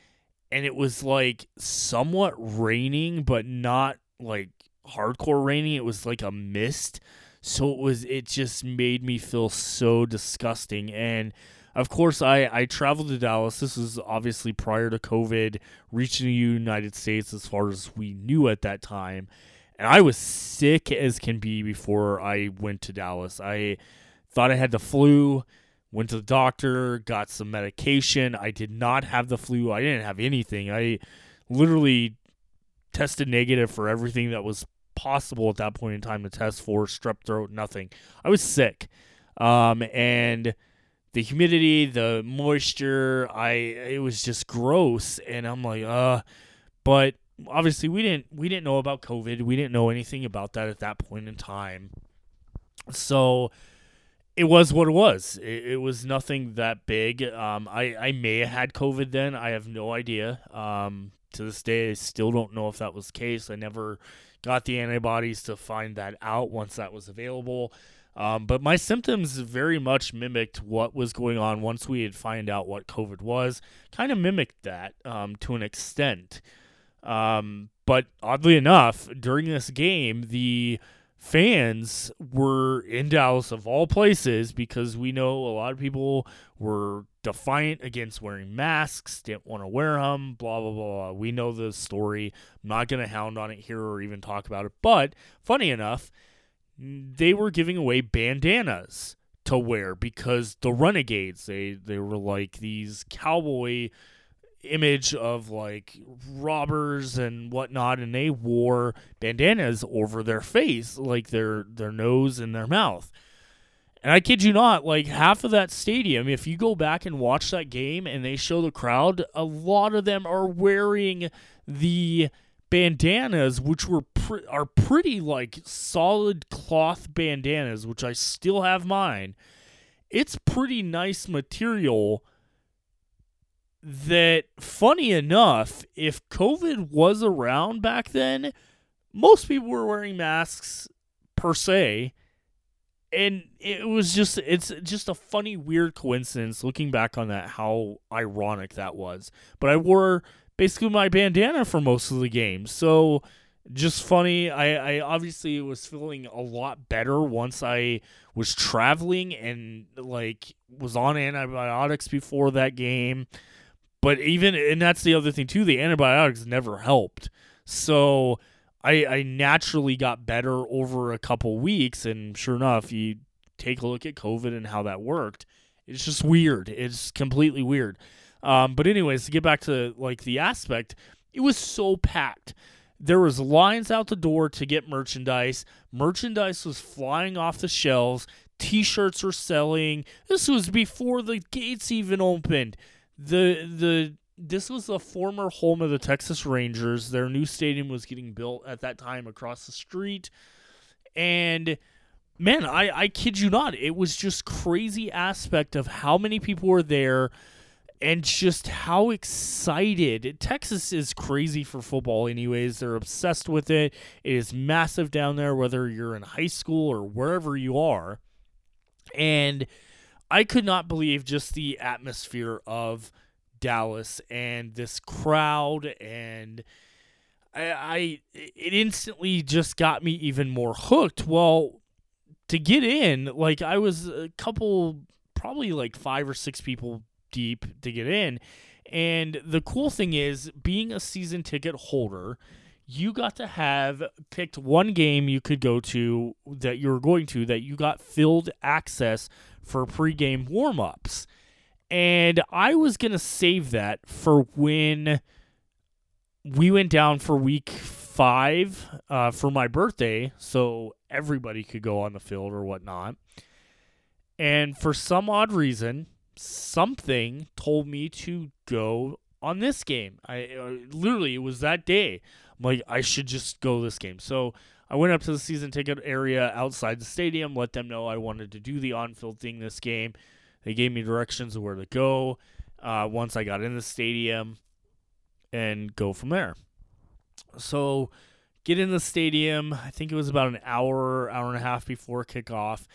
A: and it was like somewhat raining, but not like hardcore raining. It was like a mist. So it was it just made me feel so disgusting. And of course I, I traveled to Dallas. This was obviously prior to COVID reaching the United States as far as we knew at that time and I was sick as can be before I went to Dallas. I thought I had the flu, went to the doctor, got some medication. I did not have the flu. I didn't have anything. I literally tested negative for everything that was possible at that point in time to test for strep throat, nothing. I was sick. Um, and the humidity, the moisture, I it was just gross and I'm like, uh but obviously we didn't we didn't know about COVID. We didn't know anything about that at that point in time. So it was what it was. It, it was nothing that big. Um, I I may have had COVID then. I have no idea. Um, to this day, I still don't know if that was the case. I never got the antibodies to find that out once that was available. Um, but my symptoms very much mimicked what was going on once we had find out what COVID was. Kind of mimicked that um, to an extent. Um, but oddly enough, during this game, the fans were in Dallas of all places because we know a lot of people were defiant against wearing masks, didn't want to wear them, blah, blah, blah. We know the story. I'm not going to hound on it here or even talk about it. But funny enough, they were giving away bandanas to wear because the renegades, they, they were like these cowboy image of like robbers and whatnot, and they wore bandanas over their face, like their their nose and their mouth. And I kid you not, like half of that stadium, if you go back and watch that game and they show the crowd, a lot of them are wearing the bandanas, which were pre- are pretty like solid cloth bandanas, which I still have mine. It's pretty nice material that funny enough, if COVID was around back then, most people were wearing masks per se. And it was just it's just a funny weird coincidence looking back on that how ironic that was. But I wore basically my bandana for most of the game. So just funny. I, I obviously was feeling a lot better once I was traveling and like was on antibiotics before that game. But even and that's the other thing too. The antibiotics never helped. So I I naturally got better over a couple weeks, and sure enough, you take a look at COVID and how that worked. It's just weird. It's completely weird. Um, but anyways, to get back to like the aspect, it was so packed. There was lines out the door to get merchandise. Merchandise was flying off the shelves. T-shirts were selling. This was before the gates even opened the the this was the former home of the Texas Rangers. Their new stadium was getting built at that time across the street. And man, I, I kid you not, it was just crazy aspect of how many people were there and just how excited. Texas is crazy for football anyways. They're obsessed with it. It is massive down there whether you're in high school or wherever you are. And I could not believe just the atmosphere of Dallas and this crowd and I, I it instantly just got me even more hooked. Well, to get in, like I was a couple, probably like five or six people deep to get in. And the cool thing is, being a season ticket holder, you got to have picked one game you could go to that you were going to that you got filled access for pregame warm ups. And I was going to save that for when we went down for week five uh, for my birthday, so everybody could go on the field or whatnot. And for some odd reason, something told me to go on this game. I uh, literally it was that day. I'm like I should just go this game. So I went up to the season ticket area outside the stadium, let them know I wanted to do the on-field thing this game. They gave me directions of where to go uh, once I got in the stadium and go from there. So get in the stadium. I think it was about an hour, hour and a half before kickoff,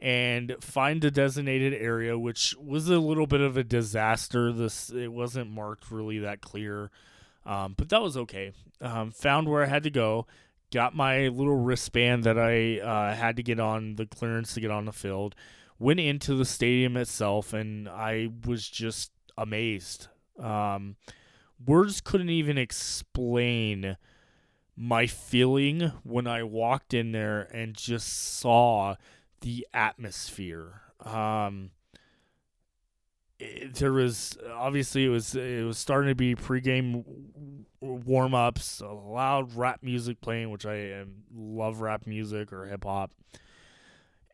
A: and find a designated area, which was a little bit of a disaster. This it wasn't marked really that clear, um, but that was okay. Um, found where I had to go. Got my little wristband that I uh, had to get on the clearance to get on the field. Went into the stadium itself, and I was just amazed. Um, words couldn't even explain my feeling when I walked in there and just saw the atmosphere. Um, it, there was obviously it was it was starting to be pregame warm ups, loud rap music playing, which I am, love rap music or hip hop,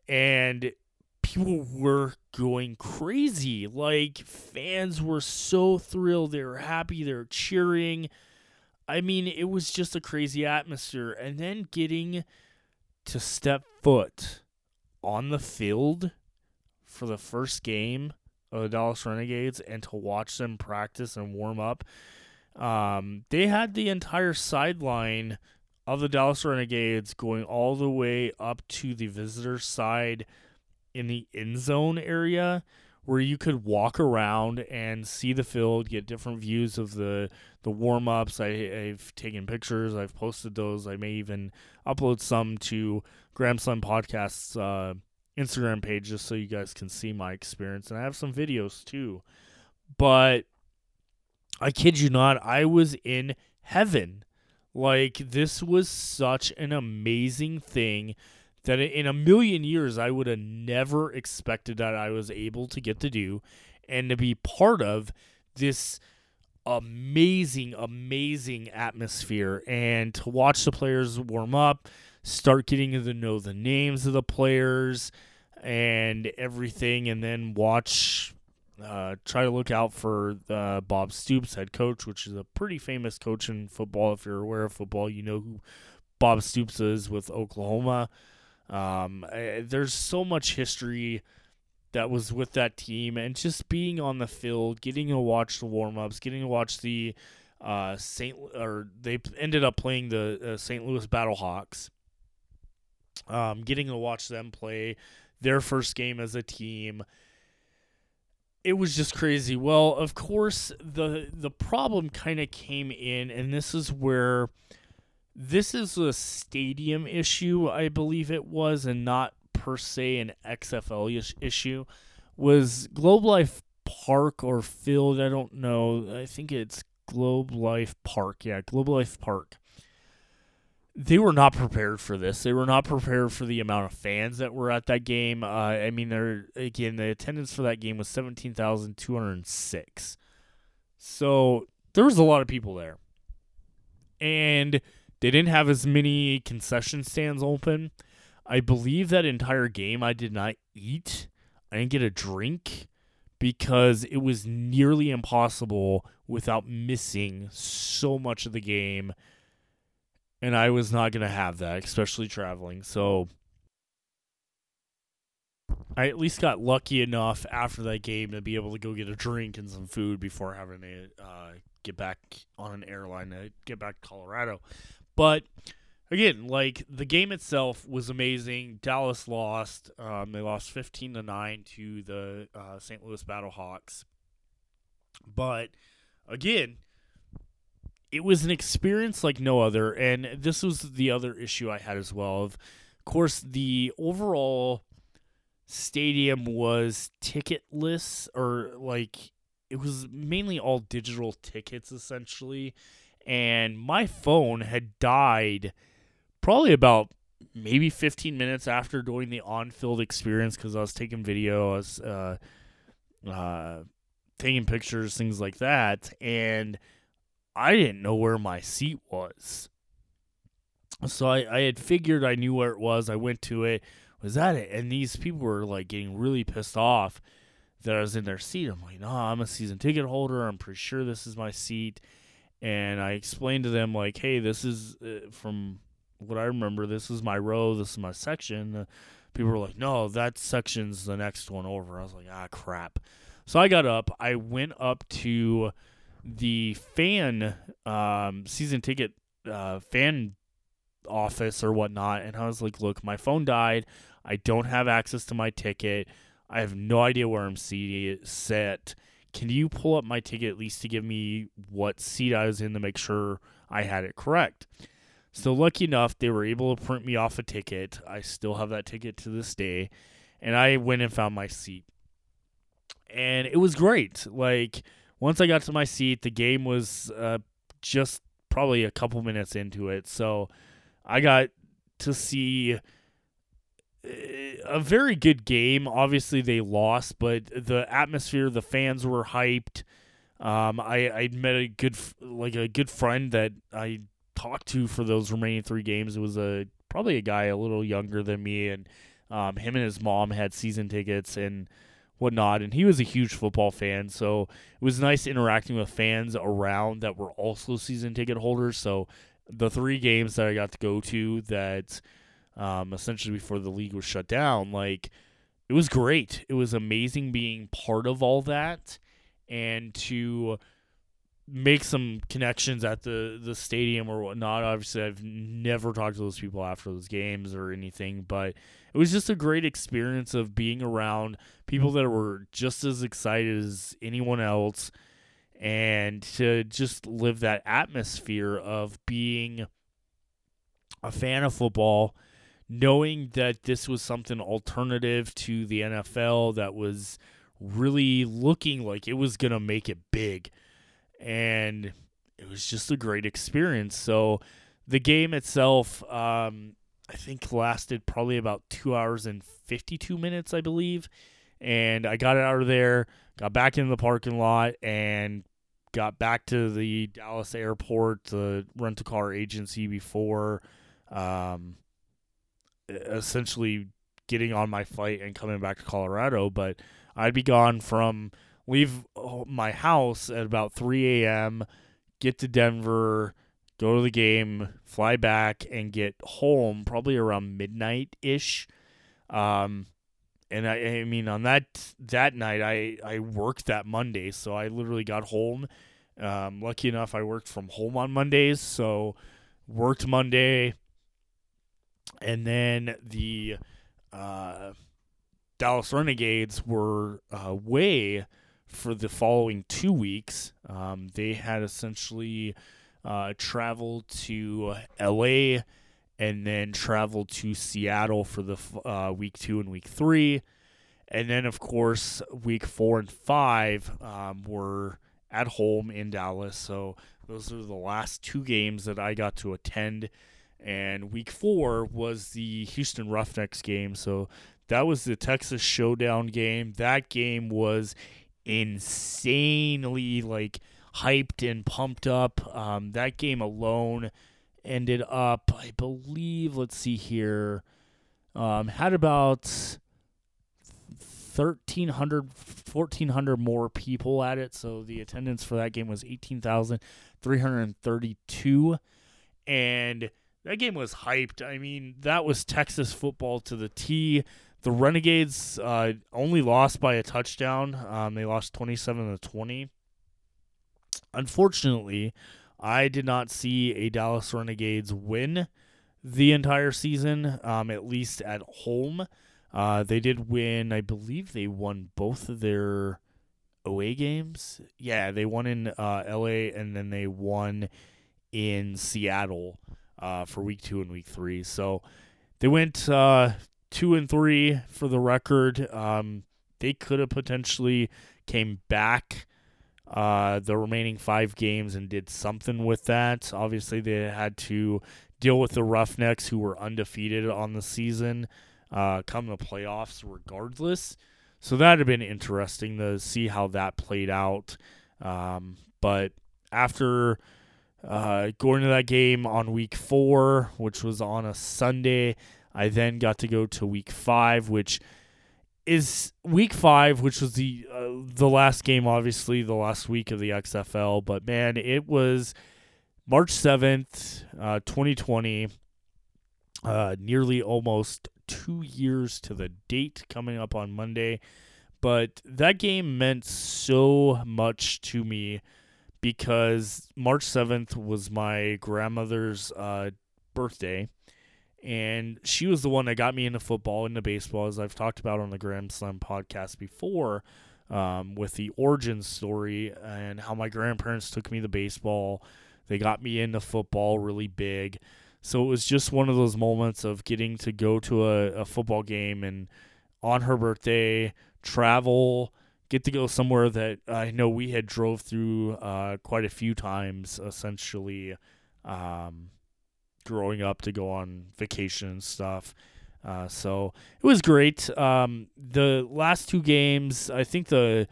A: and people were going crazy. Like fans were so thrilled, they were happy, they were cheering. I mean, it was just a crazy atmosphere. And then getting to step foot on the field for the first game of the Dallas Renegades and to watch them practice and warm up. Um, they had the entire sideline of the Dallas Renegades going all the way up to the visitor side in the end zone area where you could walk around and see the field, get different views of the the warm ups. I, have taken pictures. I've posted those. I may even upload some to Graham Slam Podcast's uh, Instagram page just so you guys can see my experience. And I have some videos too. But I kid you not, I was in heaven. Like this was such an amazing thing that in a million years I would have never expected that I was able to get to do and to be part of this amazing amazing atmosphere and to watch the players warm up start getting to know the names of the players and everything and then watch uh, try to look out for uh, Bob Stoops, head coach, which is a pretty famous coach in football. If you're aware of football, you know who Bob Stoops is with Oklahoma. Um, I, there's so much history that was with that team, and just being on the field, getting to watch the warm ups, getting to watch the uh, Saint or they ended up playing the uh, St. Louis Battlehawks. Um, getting to watch them play their first game as a team it was just crazy. Well, of course, the the problem kind of came in, and this is where this is a stadium issue, I believe it was, and not per se an XFL issue. Was Globe Life Park or Field? I don't know. I think it's Globe Life Park. Yeah, Globe Life Park. They were not prepared for this. They were not prepared for the amount of fans that were at that game. Uh, I mean, there again, the attendance for that game was seventeen thousand two hundred six. So there was a lot of people there, and they didn't have as many concession stands open. I believe that entire game I did not eat. I didn't get a drink because it was nearly impossible without missing so much of the game. And I was not going to have that, especially traveling. So I at least got lucky enough after that game to be able to go get a drink and some food before having to uh, get back on an airline to get back to Colorado. But again, like the game itself was amazing. Dallas lost. Um, they lost fifteen to nine to the uh, St. Louis Battlehawks. But again, it was an experience like no other, and this was the other issue I had as well Of course, the overall stadium was ticketless or like it was mainly all digital tickets essentially and my phone had died probably about maybe 15 minutes after doing the on-field experience because I was taking video, I was uh, uh, taking pictures, things like that, and I didn't know where my seat was. So I, I had figured I knew where it was. I went to it. Was that it? And these people were like getting really pissed off that I was in their seat. I'm like, no, I'm a season ticket holder. I'm pretty sure this is my seat. And I explained to them like, hey, this is uh, from what I remember. This is my row. This is my section. Uh, people were like, no, that section's the next one over. I was like, ah, crap. So I got up. I went up to the fan um, season ticket uh, fan office or whatnot, and I was like, "Look, my phone died. I don't have access to my ticket. I have no idea where I'm seated. Set. Can you pull up my ticket at least to give me what seat I was in to make sure I had it correct?" So lucky enough, they were able to print me off a ticket. I still have that ticket to this day, and I went and found my seat, and it was great. Like once I got to my seat, the game was uh, just probably a couple minutes into it, so I got to see a very good game. Obviously, they lost, but the atmosphere, the fans were hyped. Um, I I met a good like a good friend that I talked to for those remaining three games. It was a probably a guy a little younger than me, and um, him and his mom had season tickets and whatnot, and he was a huge football fan. So it was nice interacting with fans around that were also season ticket holders. So the three games that I got to go to that um, essentially before the league was shut down, like it was great. It was amazing being part of all that and to make some connections at the the stadium or whatnot. Obviously, I've never talked to those people after those games or anything, but it was just a great experience of being around people that were just as excited as anyone else, and to just live that atmosphere of being a fan of football. Knowing that this was something alternative to the NFL that was really looking like it was going to make it big and it was just a great experience. So the game itself, um, I think, lasted probably about two hours and 52 minutes, I believe. And I got out of there, got back in the parking lot, and got back to the Dallas airport, the rental car agency before um, essentially getting on my flight and coming back to Colorado. But I'd be gone from leave uh, my house at about 3 a.m., get to Denver, go to the game, fly back, and get home probably around midnight ish. Um, and I, I mean, on that that night, I I worked that Monday, so I literally got home. Um, lucky enough, I worked from home on Mondays, so worked Monday, and then the uh, Dallas Renegades were away for the following two weeks. Um, they had essentially uh, traveled to LA and then traveled to Seattle for the uh, week two and week three. And then, of course, week four and five um, were at home in Dallas. So those are the last two games that I got to attend. And week four was the Houston Roughnecks game. So that was the Texas Showdown game. That game was insanely like hyped and pumped up. Um, that game alone ended up, I believe, let's see here, um, had about 1,300, 1,400 more people at it. So the attendance for that game was 18,332. And that game was hyped. I mean, that was Texas football to the T. The Renegades uh, only lost by a touchdown. Um, they lost 27 to 20. Unfortunately, I did not see a Dallas Renegades win the entire season, um, at least at home. Uh, they did win, I believe they won both of their away games. Yeah, they won in uh, LA and then they won in Seattle uh, for week two and week three. So they went uh, two and three for the record. Um, they could have potentially came back uh, the remaining five games and did something with that. Obviously, they had to deal with the Roughnecks, who were undefeated on the season, uh, come the playoffs regardless. So that'd have been interesting to see how that played out. Um, but after uh, going to that game on week four, which was on a Sunday, I then got to go to week five, which is week five, which was the uh, the last game, obviously the last week of the XFL. But man, it was March seventh, uh, twenty twenty. Uh, nearly almost two years to the date coming up on Monday. But that game meant so much to me because March 7th was my grandmother's uh, birthday and she was the one that got me into football, into baseball, as I've talked about on the Graham Slam podcast before, um, with the origin story and how my grandparents took me to baseball. They got me into football really big. So it was just one of those moments of getting to go to a, a football game and on her birthday, travel, get to go somewhere that I know we had drove through uh, quite a few times, essentially. Um, growing up to go on vacation and stuff. Uh, so it was great. Um, the last two games, I think the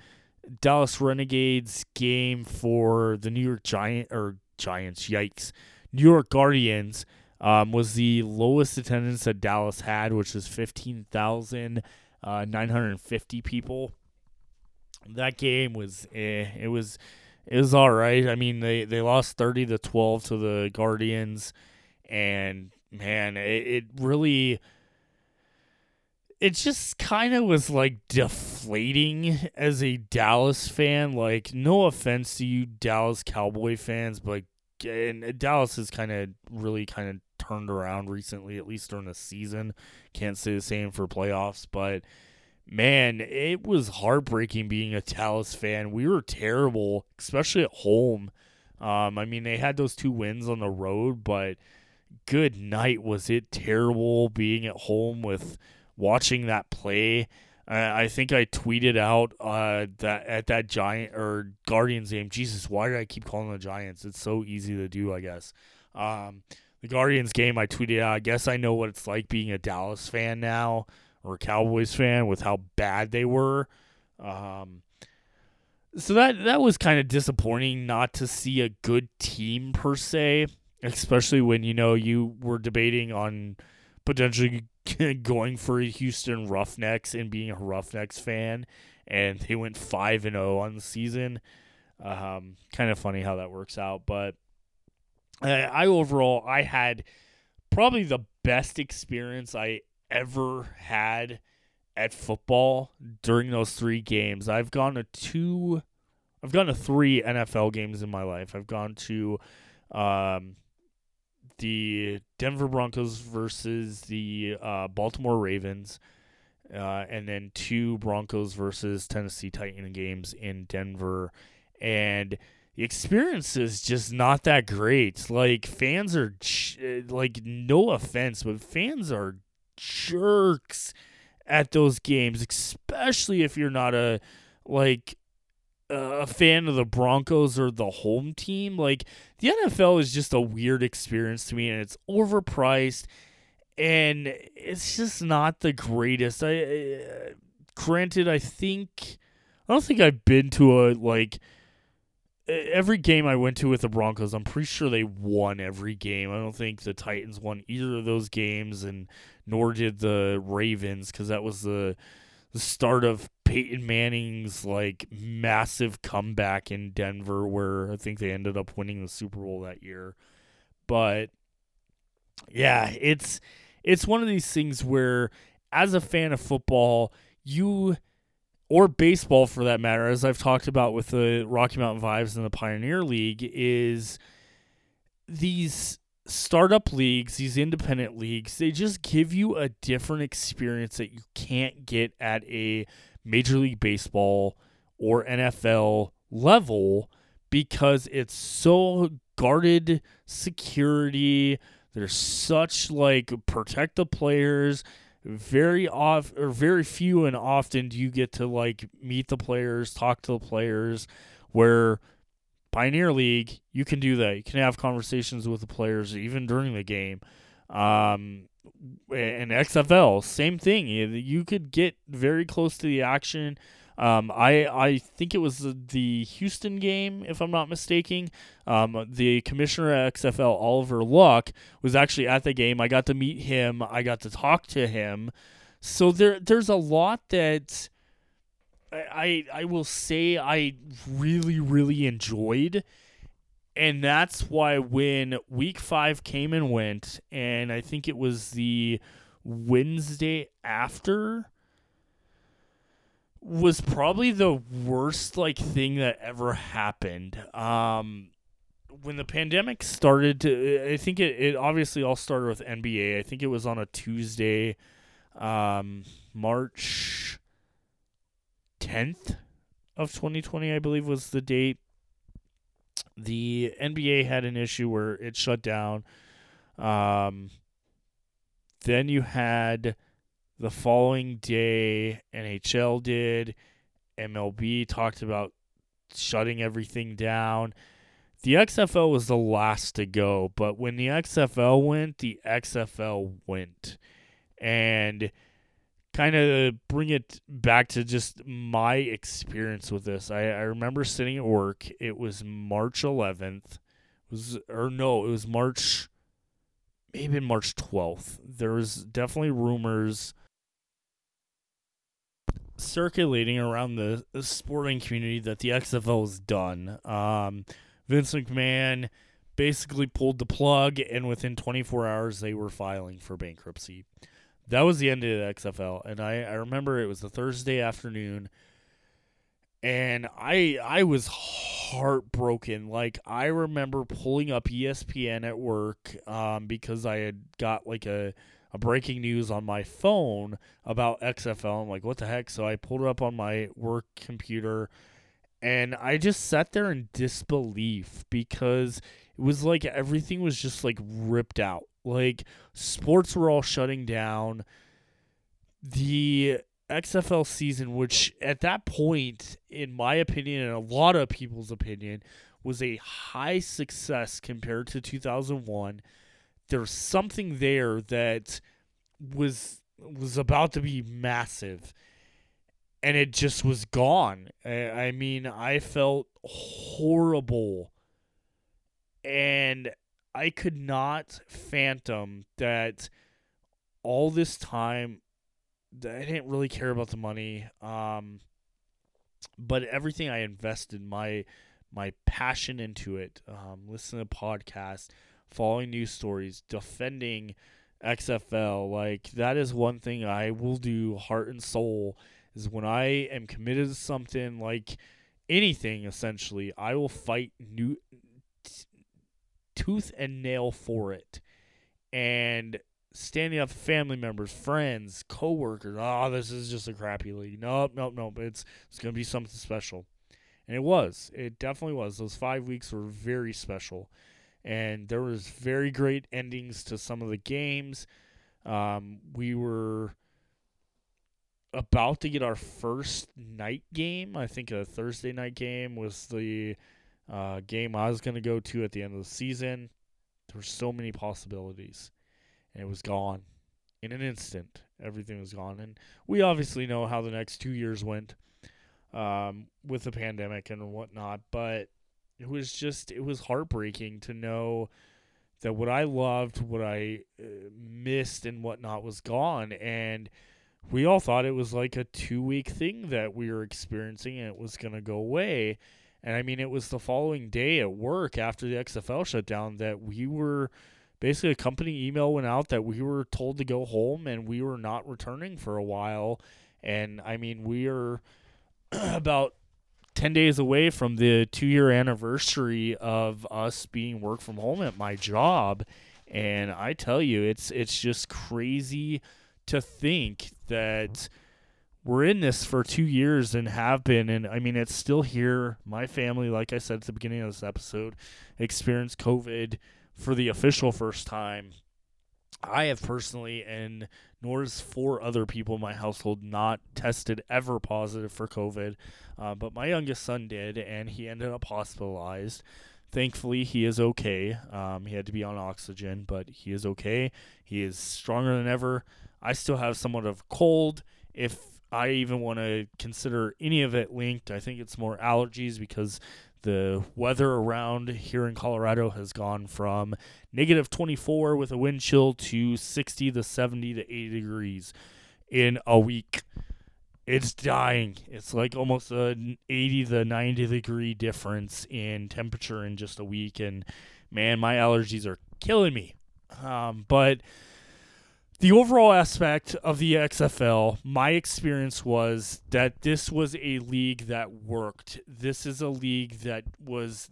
A: Dallas Renegades game for the New York Giant or Giants, yikes, New York Guardians um, was the lowest attendance that Dallas had, which was fifteen thousand uh, nine hundred fifty people. That game was eh, it was it was all right. I mean, they they lost thirty to twelve to the Guardians and man, it, it really it just kind of was like deflating as a Dallas fan. Like, no offense to you Dallas Cowboy fans, but and Dallas has kind of really kind of turned around recently, at least during the season. Can't say the same for playoffs, but man, it was heartbreaking being a Dallas fan. We were terrible, especially at home. Um, I mean, they had those two wins on the road, but good night was it terrible being at home with watching that play. I, think I tweeted out uh, that at that Giant or Guardians game. Jesus, why did I keep calling the Giants? It's so easy to do, I guess. Um, the Guardians game, I tweeted out. I guess I know what it's like being a Dallas fan now or a Cowboys fan with how bad they were. Um, so that that was kind of disappointing not to see a good team per se especially when you know you were debating on potentially going for Houston Roughnecks and being a Roughnecks fan, and they went five and zero oh on the season. Um, kind of funny how that works out, but I, I overall I had probably the best experience I ever had at football during those three games. I've gone to two, I've gone to three NFL games in my life. I've gone to um, the Denver Broncos versus the uh, Baltimore Ravens, uh, and then two Broncos versus Tennessee Titan games in Denver, and the experience is just not that great. Like fans are like no offense, but fans are jerks at those games, especially if you're not a like a fan of the Broncos or the home team. Like the NFL is just a weird experience to me, and it's overpriced, and it's just not the greatest. I uh, granted, I think I don't think I've been to a like every game I went to with the Broncos. I'm pretty sure they won every game. I don't think the Titans won either of those games, and nor did the Ravens because that was the the start of Peyton Manning's like massive comeback in Denver, where I think they ended up winning the Super Bowl that year. But yeah, it's it's one of these things where, as a fan of football, you or baseball for that matter, as I've talked about with the Rocky Mountain Vibes and the Pioneer League, is these startup leagues, these independent leagues, they just give you a different experience that you can't get at a Major League Baseball or NFL level because it's so guarded security. There's such like protect the players. Very off or very few and often do you get to like meet the players, talk to the players. Where Pioneer League, you can do that. You can have conversations with the players even during the game. Um, and XFL, same thing. You could get very close to the action. Um, I I think it was the, Houston game, if I'm not mistaken. Um, the commissioner at XFL, Oliver Luck, was actually at the game. I got to meet him. I got to talk to him. So there there's a lot that I I, will say I really really enjoyed. And that's why when week five came and went, and I think it was the Wednesday after was probably the worst like thing that ever happened. Um, when the pandemic started to, I think it, it obviously all started with NBA. I think it was on a Tuesday, um, March 10th of 2020, I believe was the date. The NBA had an issue where it shut down. Um, then you had the following day, NHL did. MLB talked about shutting everything down. The XFL was the last to go, but when the XFL went, the XFL went. And kind of bring it back to just my experience with this. I, I remember sitting at work. It was March 11th. It was or no, it was March maybe March 12th. There was definitely rumors circulating around the, the sporting community that the XFL was done. Um, Vince McMahon basically pulled the plug, and within 24 hours, they were filing for bankruptcy. That was the end of the XFL, and I, I remember it was a Thursday afternoon, and I I was heartbroken. Like I remember pulling up ESPN at work um, because I had got like a a breaking news on my phone about XFL. I'm like, what the heck? So I pulled it up on my work computer and I just sat there in disbelief because it was like everything was just like ripped out. Like sports were all shutting down. The XFL season, which at that point, in my opinion, and a lot of people's opinion, was a high success compared to 2001 there's something there that was was about to be massive and it just was gone. I, I mean, I felt horrible and I could not phantom that all this time that I didn't really care about the money. Um, but everything I invested my my passion into it, um, listening to podcasts, following news stories, defending XFL. Like that is one thing I will do heart and soul is when I am committed to something like anything essentially, I will fight new tooth and nail for it. And standing up family members, friends, coworkers. Oh, this is just a crappy league. Nope, nope, nope. It's it's gonna be something special. And it was. It definitely was. Those five weeks were very special and there was very great endings to some of the games. Um, we were about to get our first night game. I think a Thursday night game was the uh, game I was going to go to at the end of the season. There were so many possibilities, and it was gone in an instant. Everything was gone, and we obviously know how the next two years went um, with the pandemic and whatnot. But it was just it was heartbreaking to know that what I loved, what I uh, missed, and whatnot was gone, and we all thought it was like a two week thing that we were experiencing, and it was gonna go away. And I mean, it was the following day at work after the XFL shut down that we were basically a company email went out that we were told to go home and we were not returning for a while. And I mean, we are about 10 days away from the two year anniversary of us being work from home at my job. And I tell you, it's it's just crazy to think that we're in this for two years and have been. And I mean, it's still here. My family, like I said at the beginning of this episode, experienced COVID for the official first time. I have personally, and nor is four other people in my household, not tested ever positive for COVID. Uh, but my youngest son did, and he ended up hospitalized. Thankfully, he is okay. Um, he had to be on oxygen, but he is okay. He is stronger than ever. I still have somewhat of cold. If I even want to consider any of it linked, I think it's more allergies because the weather around here in Colorado has gone from negative 24 with a wind chill to 60 to 70 to 80 degrees in a week. It's dying. It's like almost an 80 to 90 degree difference in temperature in just a week. And man, my allergies are killing me. Um, but the overall aspect of the XFL, my experience was that this was a league that worked. This is a league that was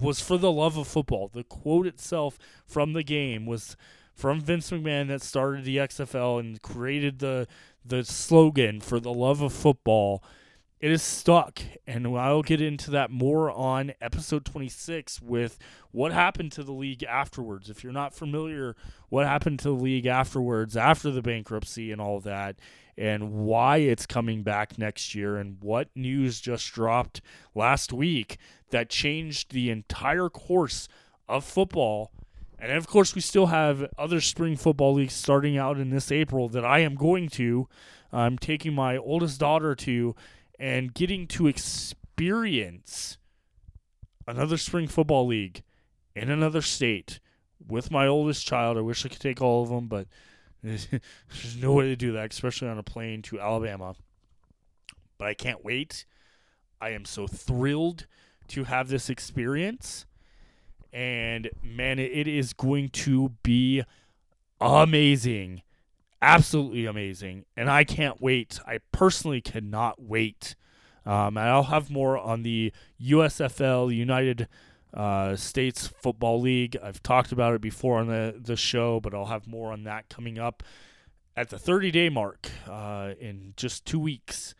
A: was for the love of football. The quote itself from the game was from Vince McMahon that started the XFL and created the the slogan for the love of football it is stuck and i'll get into that more on episode 26 with what happened to the league afterwards. If you're not familiar what happened to the league afterwards after the bankruptcy and all that and why it's coming back next year and what news just dropped last week that changed the entire course of football. And of course we still have other spring football leagues starting out in this april that i am going to. I'm taking my oldest daughter to and getting to experience another spring football league in another state with my oldest child. I wish I could take all of them, but there's no way to do that, especially on a plane to Alabama. But I can't wait. I am so thrilled to have this experience. And man, it is going to be amazing absolutely amazing, and I can't wait. I personally cannot wait. Um, and I'll have more on the USFL United uh, States Football League. I've talked about it before on the the show, but I'll have more on that coming up at the 30 day mark uh, in just two weeks.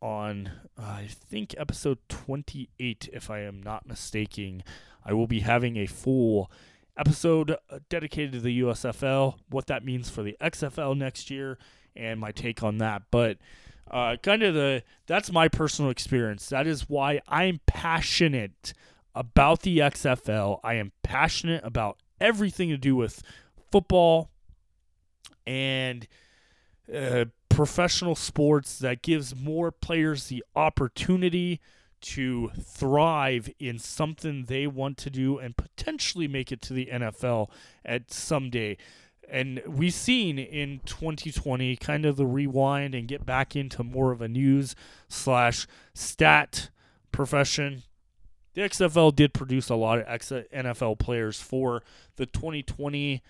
A: On uh, I think episode 28, if I am not mistaken, I will be having a full episode uh, dedicated to the USFL, what that means for the XFL next year, and my take on that. But uh, kind of the that's my personal experience. That is why I'm passionate about the XFL. I am passionate about everything to do with football and uh, professional sports that gives more players the opportunity to thrive in something they want to do and potentially make it to the NFL at someday. And we've seen in 2020 kind of the rewind and get back into more of a news slash stat profession. The XFL did produce a lot of NFL players for the 2020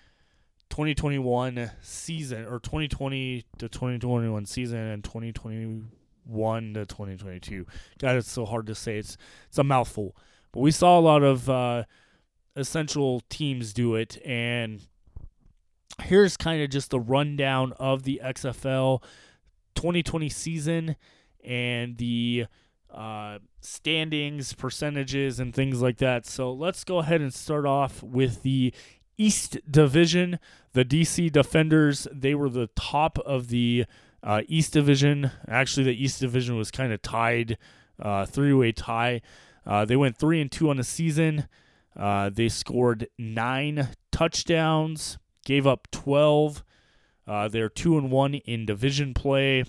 A: 2021 season or 2020 to 2021 season and 2020 one to 2022. God, it's so hard to say. It's it's a mouthful. But we saw a lot of uh, essential teams do it, and here's kind of just the rundown of the XFL 2020 season and the uh, standings, percentages, and things like that. So let's go ahead and start off with the East Division. The DC Defenders, they were the top of the uh, East Division, actually, the East Division was kind of tied, uh, three-way tie. Uh, they went three and two on the season. Uh, they scored nine touchdowns, gave up twelve. Uh, they're two and one in division play,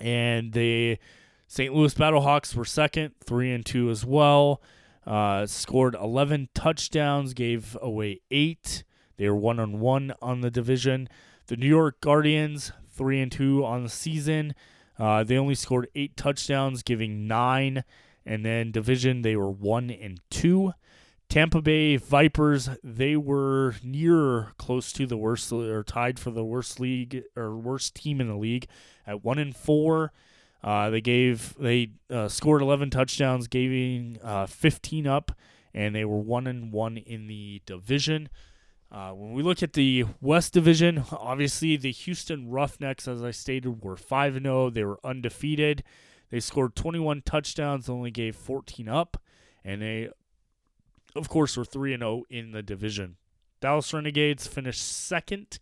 A: and the St. Louis Battlehawks were second, three and two as well. Uh, scored eleven touchdowns, gave away eight. They were one on one on the division. The New York Guardians three and two on the season. Uh, they only scored eight touchdowns, giving nine, and then division they were one and two. Tampa Bay Vipers they were near close to the worst or tied for the worst league or worst team in the league at one and four. Uh, they gave they uh, scored 11 touchdowns, giving uh, 15 up, and they were one and one in the division. Uh, when we look at the West Division, obviously the Houston Roughnecks, as I stated, were 5 0. They were undefeated. They scored 21 touchdowns, only gave 14 up, and they of course, were 3 and 0 in the division. Dallas Renegades finished second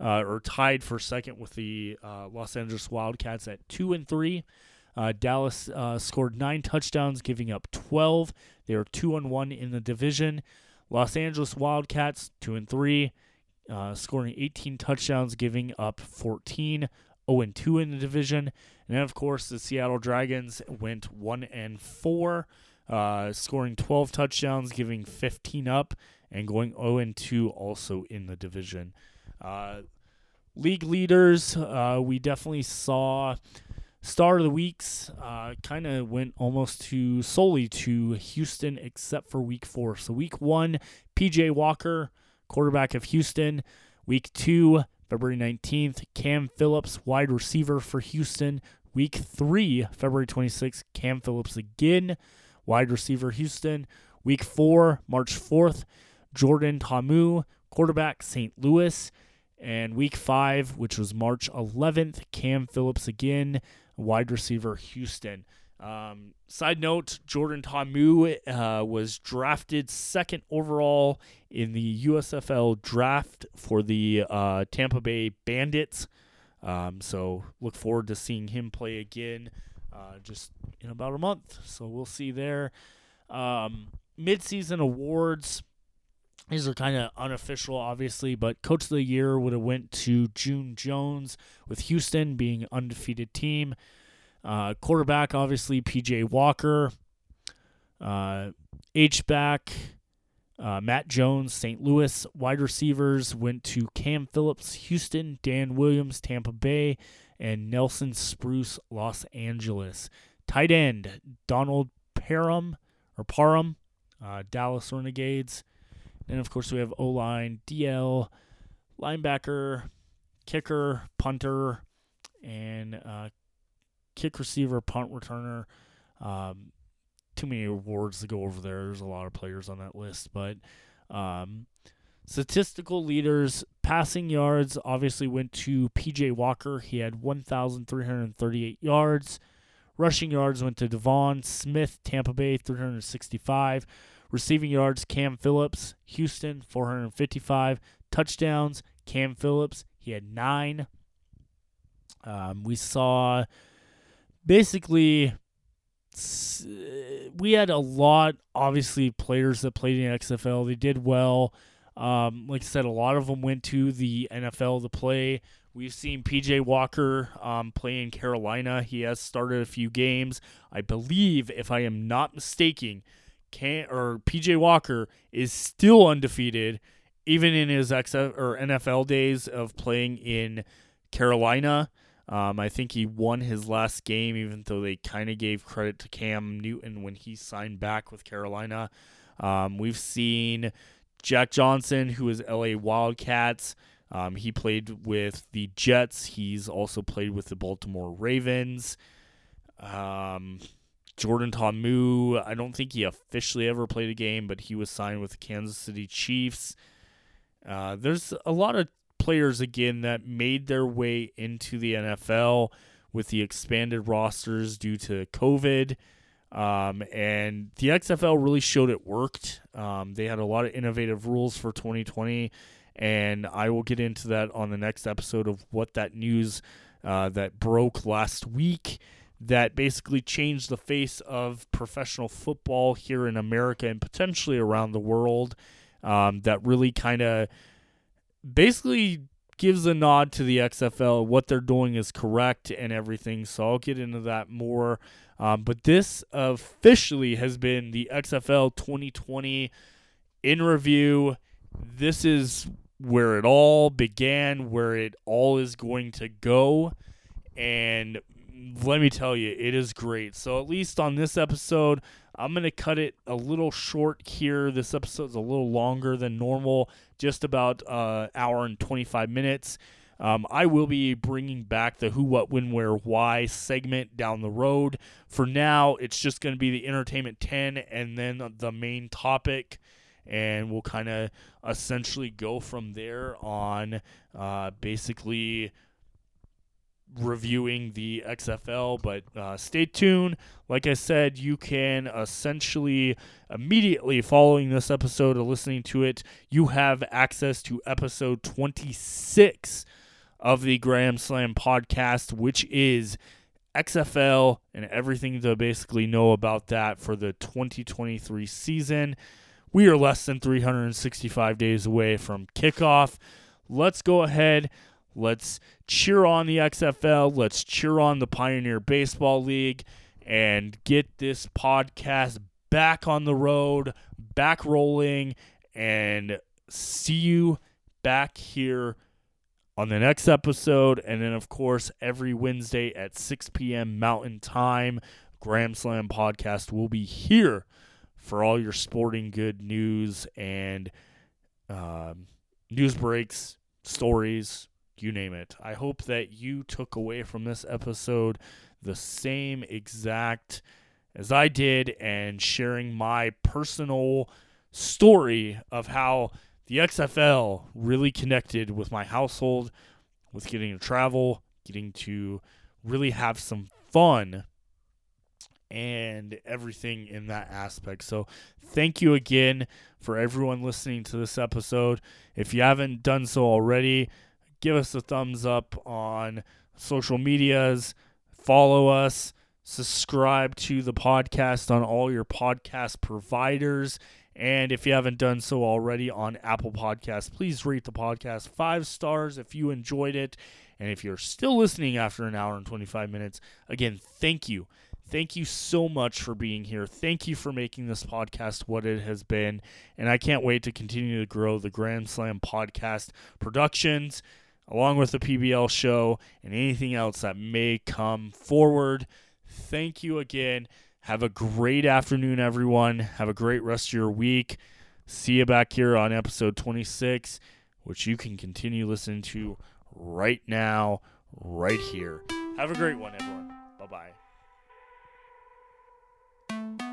A: uh, or tied for second with the uh, Los Angeles Wildcats at 2 and 3. Uh, Dallas uh, scored nine touchdowns, giving up 12. They are 2 and 1 in the division. Los Angeles Wildcats 2 and 3, uh, scoring 18 touchdowns, giving up 14. 0 and 2 in the division. And then, of course, the Seattle Dragons went 1 and 4, uh, scoring 12 touchdowns, giving 15 up, and going 0 and 2 also in the division. Uh, league leaders, uh, we definitely saw Star of the weeks uh, kind of went almost to solely to Houston, except for week four. So week one, PJ Walker, quarterback of Houston. Week two, February 19th, Cam Phillips, wide receiver for Houston. Week three, February 26th, Cam Phillips again, wide receiver Houston. Week four, March 4th, Jordan Ta'amu, quarterback St. Louis. And week five, which was March 11th, Cam Phillips again, wide receiver Houston. Um, side note: Jordan Ta'amu uh, was drafted second overall in the USFL draft for the uh, Tampa Bay Bandits. Um, so look forward to seeing him play again, uh, just in about a month. So we'll see there. Um, midseason awards. These are kind of unofficial, obviously, but Coach of the Year would have went to June Jones with Houston being undefeated team. Uh, quarterback, obviously, PJ Walker. Uh, H back, uh, Matt Jones, St. Louis. Wide receivers went to Cam Phillips, Houston, Dan Williams, Tampa Bay, and Nelson Spruce, Los Angeles. Tight end, Donald Parham or Parham, uh, Dallas Renegades. And of course, we have O line, DL, linebacker, kicker, punter, and uh, kick receiver, punt returner. Um, too many awards to go over there. There's a lot of players on that list, but um, statistical leaders, passing yards obviously went to PJ Walker. He had 1,338 yards. Rushing yards went to Devon Smith, Tampa Bay, 365. Receiving yards, Cam Phillips, Houston, 455. Touchdowns, Cam Phillips, he had nine. Um, we saw basically we had a lot, obviously, players that played in XFL. They did well. Um, like I said, a lot of them went to the NFL to play. We've seen PJ Walker um, play in Carolina. He has started a few games. I believe, if I am not mistaken, can or PJ Walker is still undefeated, even in his XF or NFL days of playing in Carolina. Um, I think he won his last game, even though they kind of gave credit to Cam Newton when he signed back with Carolina. Um, we've seen Jack Johnson, who is LA Wildcats. Um, he played with the Jets. He's also played with the Baltimore Ravens. Um, Jordan Ta'amu, I don't think he officially ever played a game, but he was signed with the Kansas City Chiefs. Uh, there's a lot of players again that made their way into the NFL with the expanded rosters due to COVID. Um, and the XFL really showed it worked. Um, they had a lot of innovative rules for 2020, and I will get into that on the next episode of what that news uh, that broke last week that basically changed the face of professional football here in America and potentially around the world. Um, that really kind of basically gives a nod to the XFL. What they're doing is correct and everything. So I'll get into that more. Um, but this officially has been the XFL 2020 in review. This is where it all began, where it all is going to go. And let me tell you, it is great. So, at least on this episode, I'm going to cut it a little short here. This episode's a little longer than normal, just about uh, hour and 25 minutes. Um, I will be bringing back the who, what, when, where, why segment down the road. For now, it's just going to be the entertainment 10 and then the main topic. And we'll kind of essentially go from there on uh, basically reviewing the XFL, but uh, stay tuned. Like I said, you can essentially immediately following this episode or listening to it, you have access to episode 26 of the Graham Slam podcast, which is XFL and everything to basically know about that for the 2023 season. We are less than 365 days away from kickoff. Let's go ahead. Let's cheer on the XFL. Let's cheer on the Pioneer Baseball League and get this podcast back on the road, back rolling, and see you back here on the next episode. And then, of course, every Wednesday at 6 p.m. Mountain Time, Graham Slam Podcast will be here for all your sporting good news and um, news breaks, stories, you name it. I hope that you took away from this episode the same exact as I did and sharing my personal story of how the XFL really connected with my household, with getting to travel, getting to really have some fun and everything in that aspect. So, thank you again for everyone listening to this episode. If you haven't done so already, give us a thumbs up on social medias, follow us, subscribe to the podcast on all your podcast providers. And if you haven't done so already on Apple Podcasts, please rate the podcast five stars if you enjoyed it. And if you're still listening after an hour and 25 minutes, again, thank you. Thank you so much for being here. Thank you for making this podcast what it has been. And I can't wait to continue to grow the Grand Slam podcast productions along with the PBL show and anything else that may come forward. Thank you again. Have a great afternoon, everyone. Have a great rest of your week. See you back here on episode 26, which you can continue listening to right now, right here. Have a great one, everyone. Bye bye.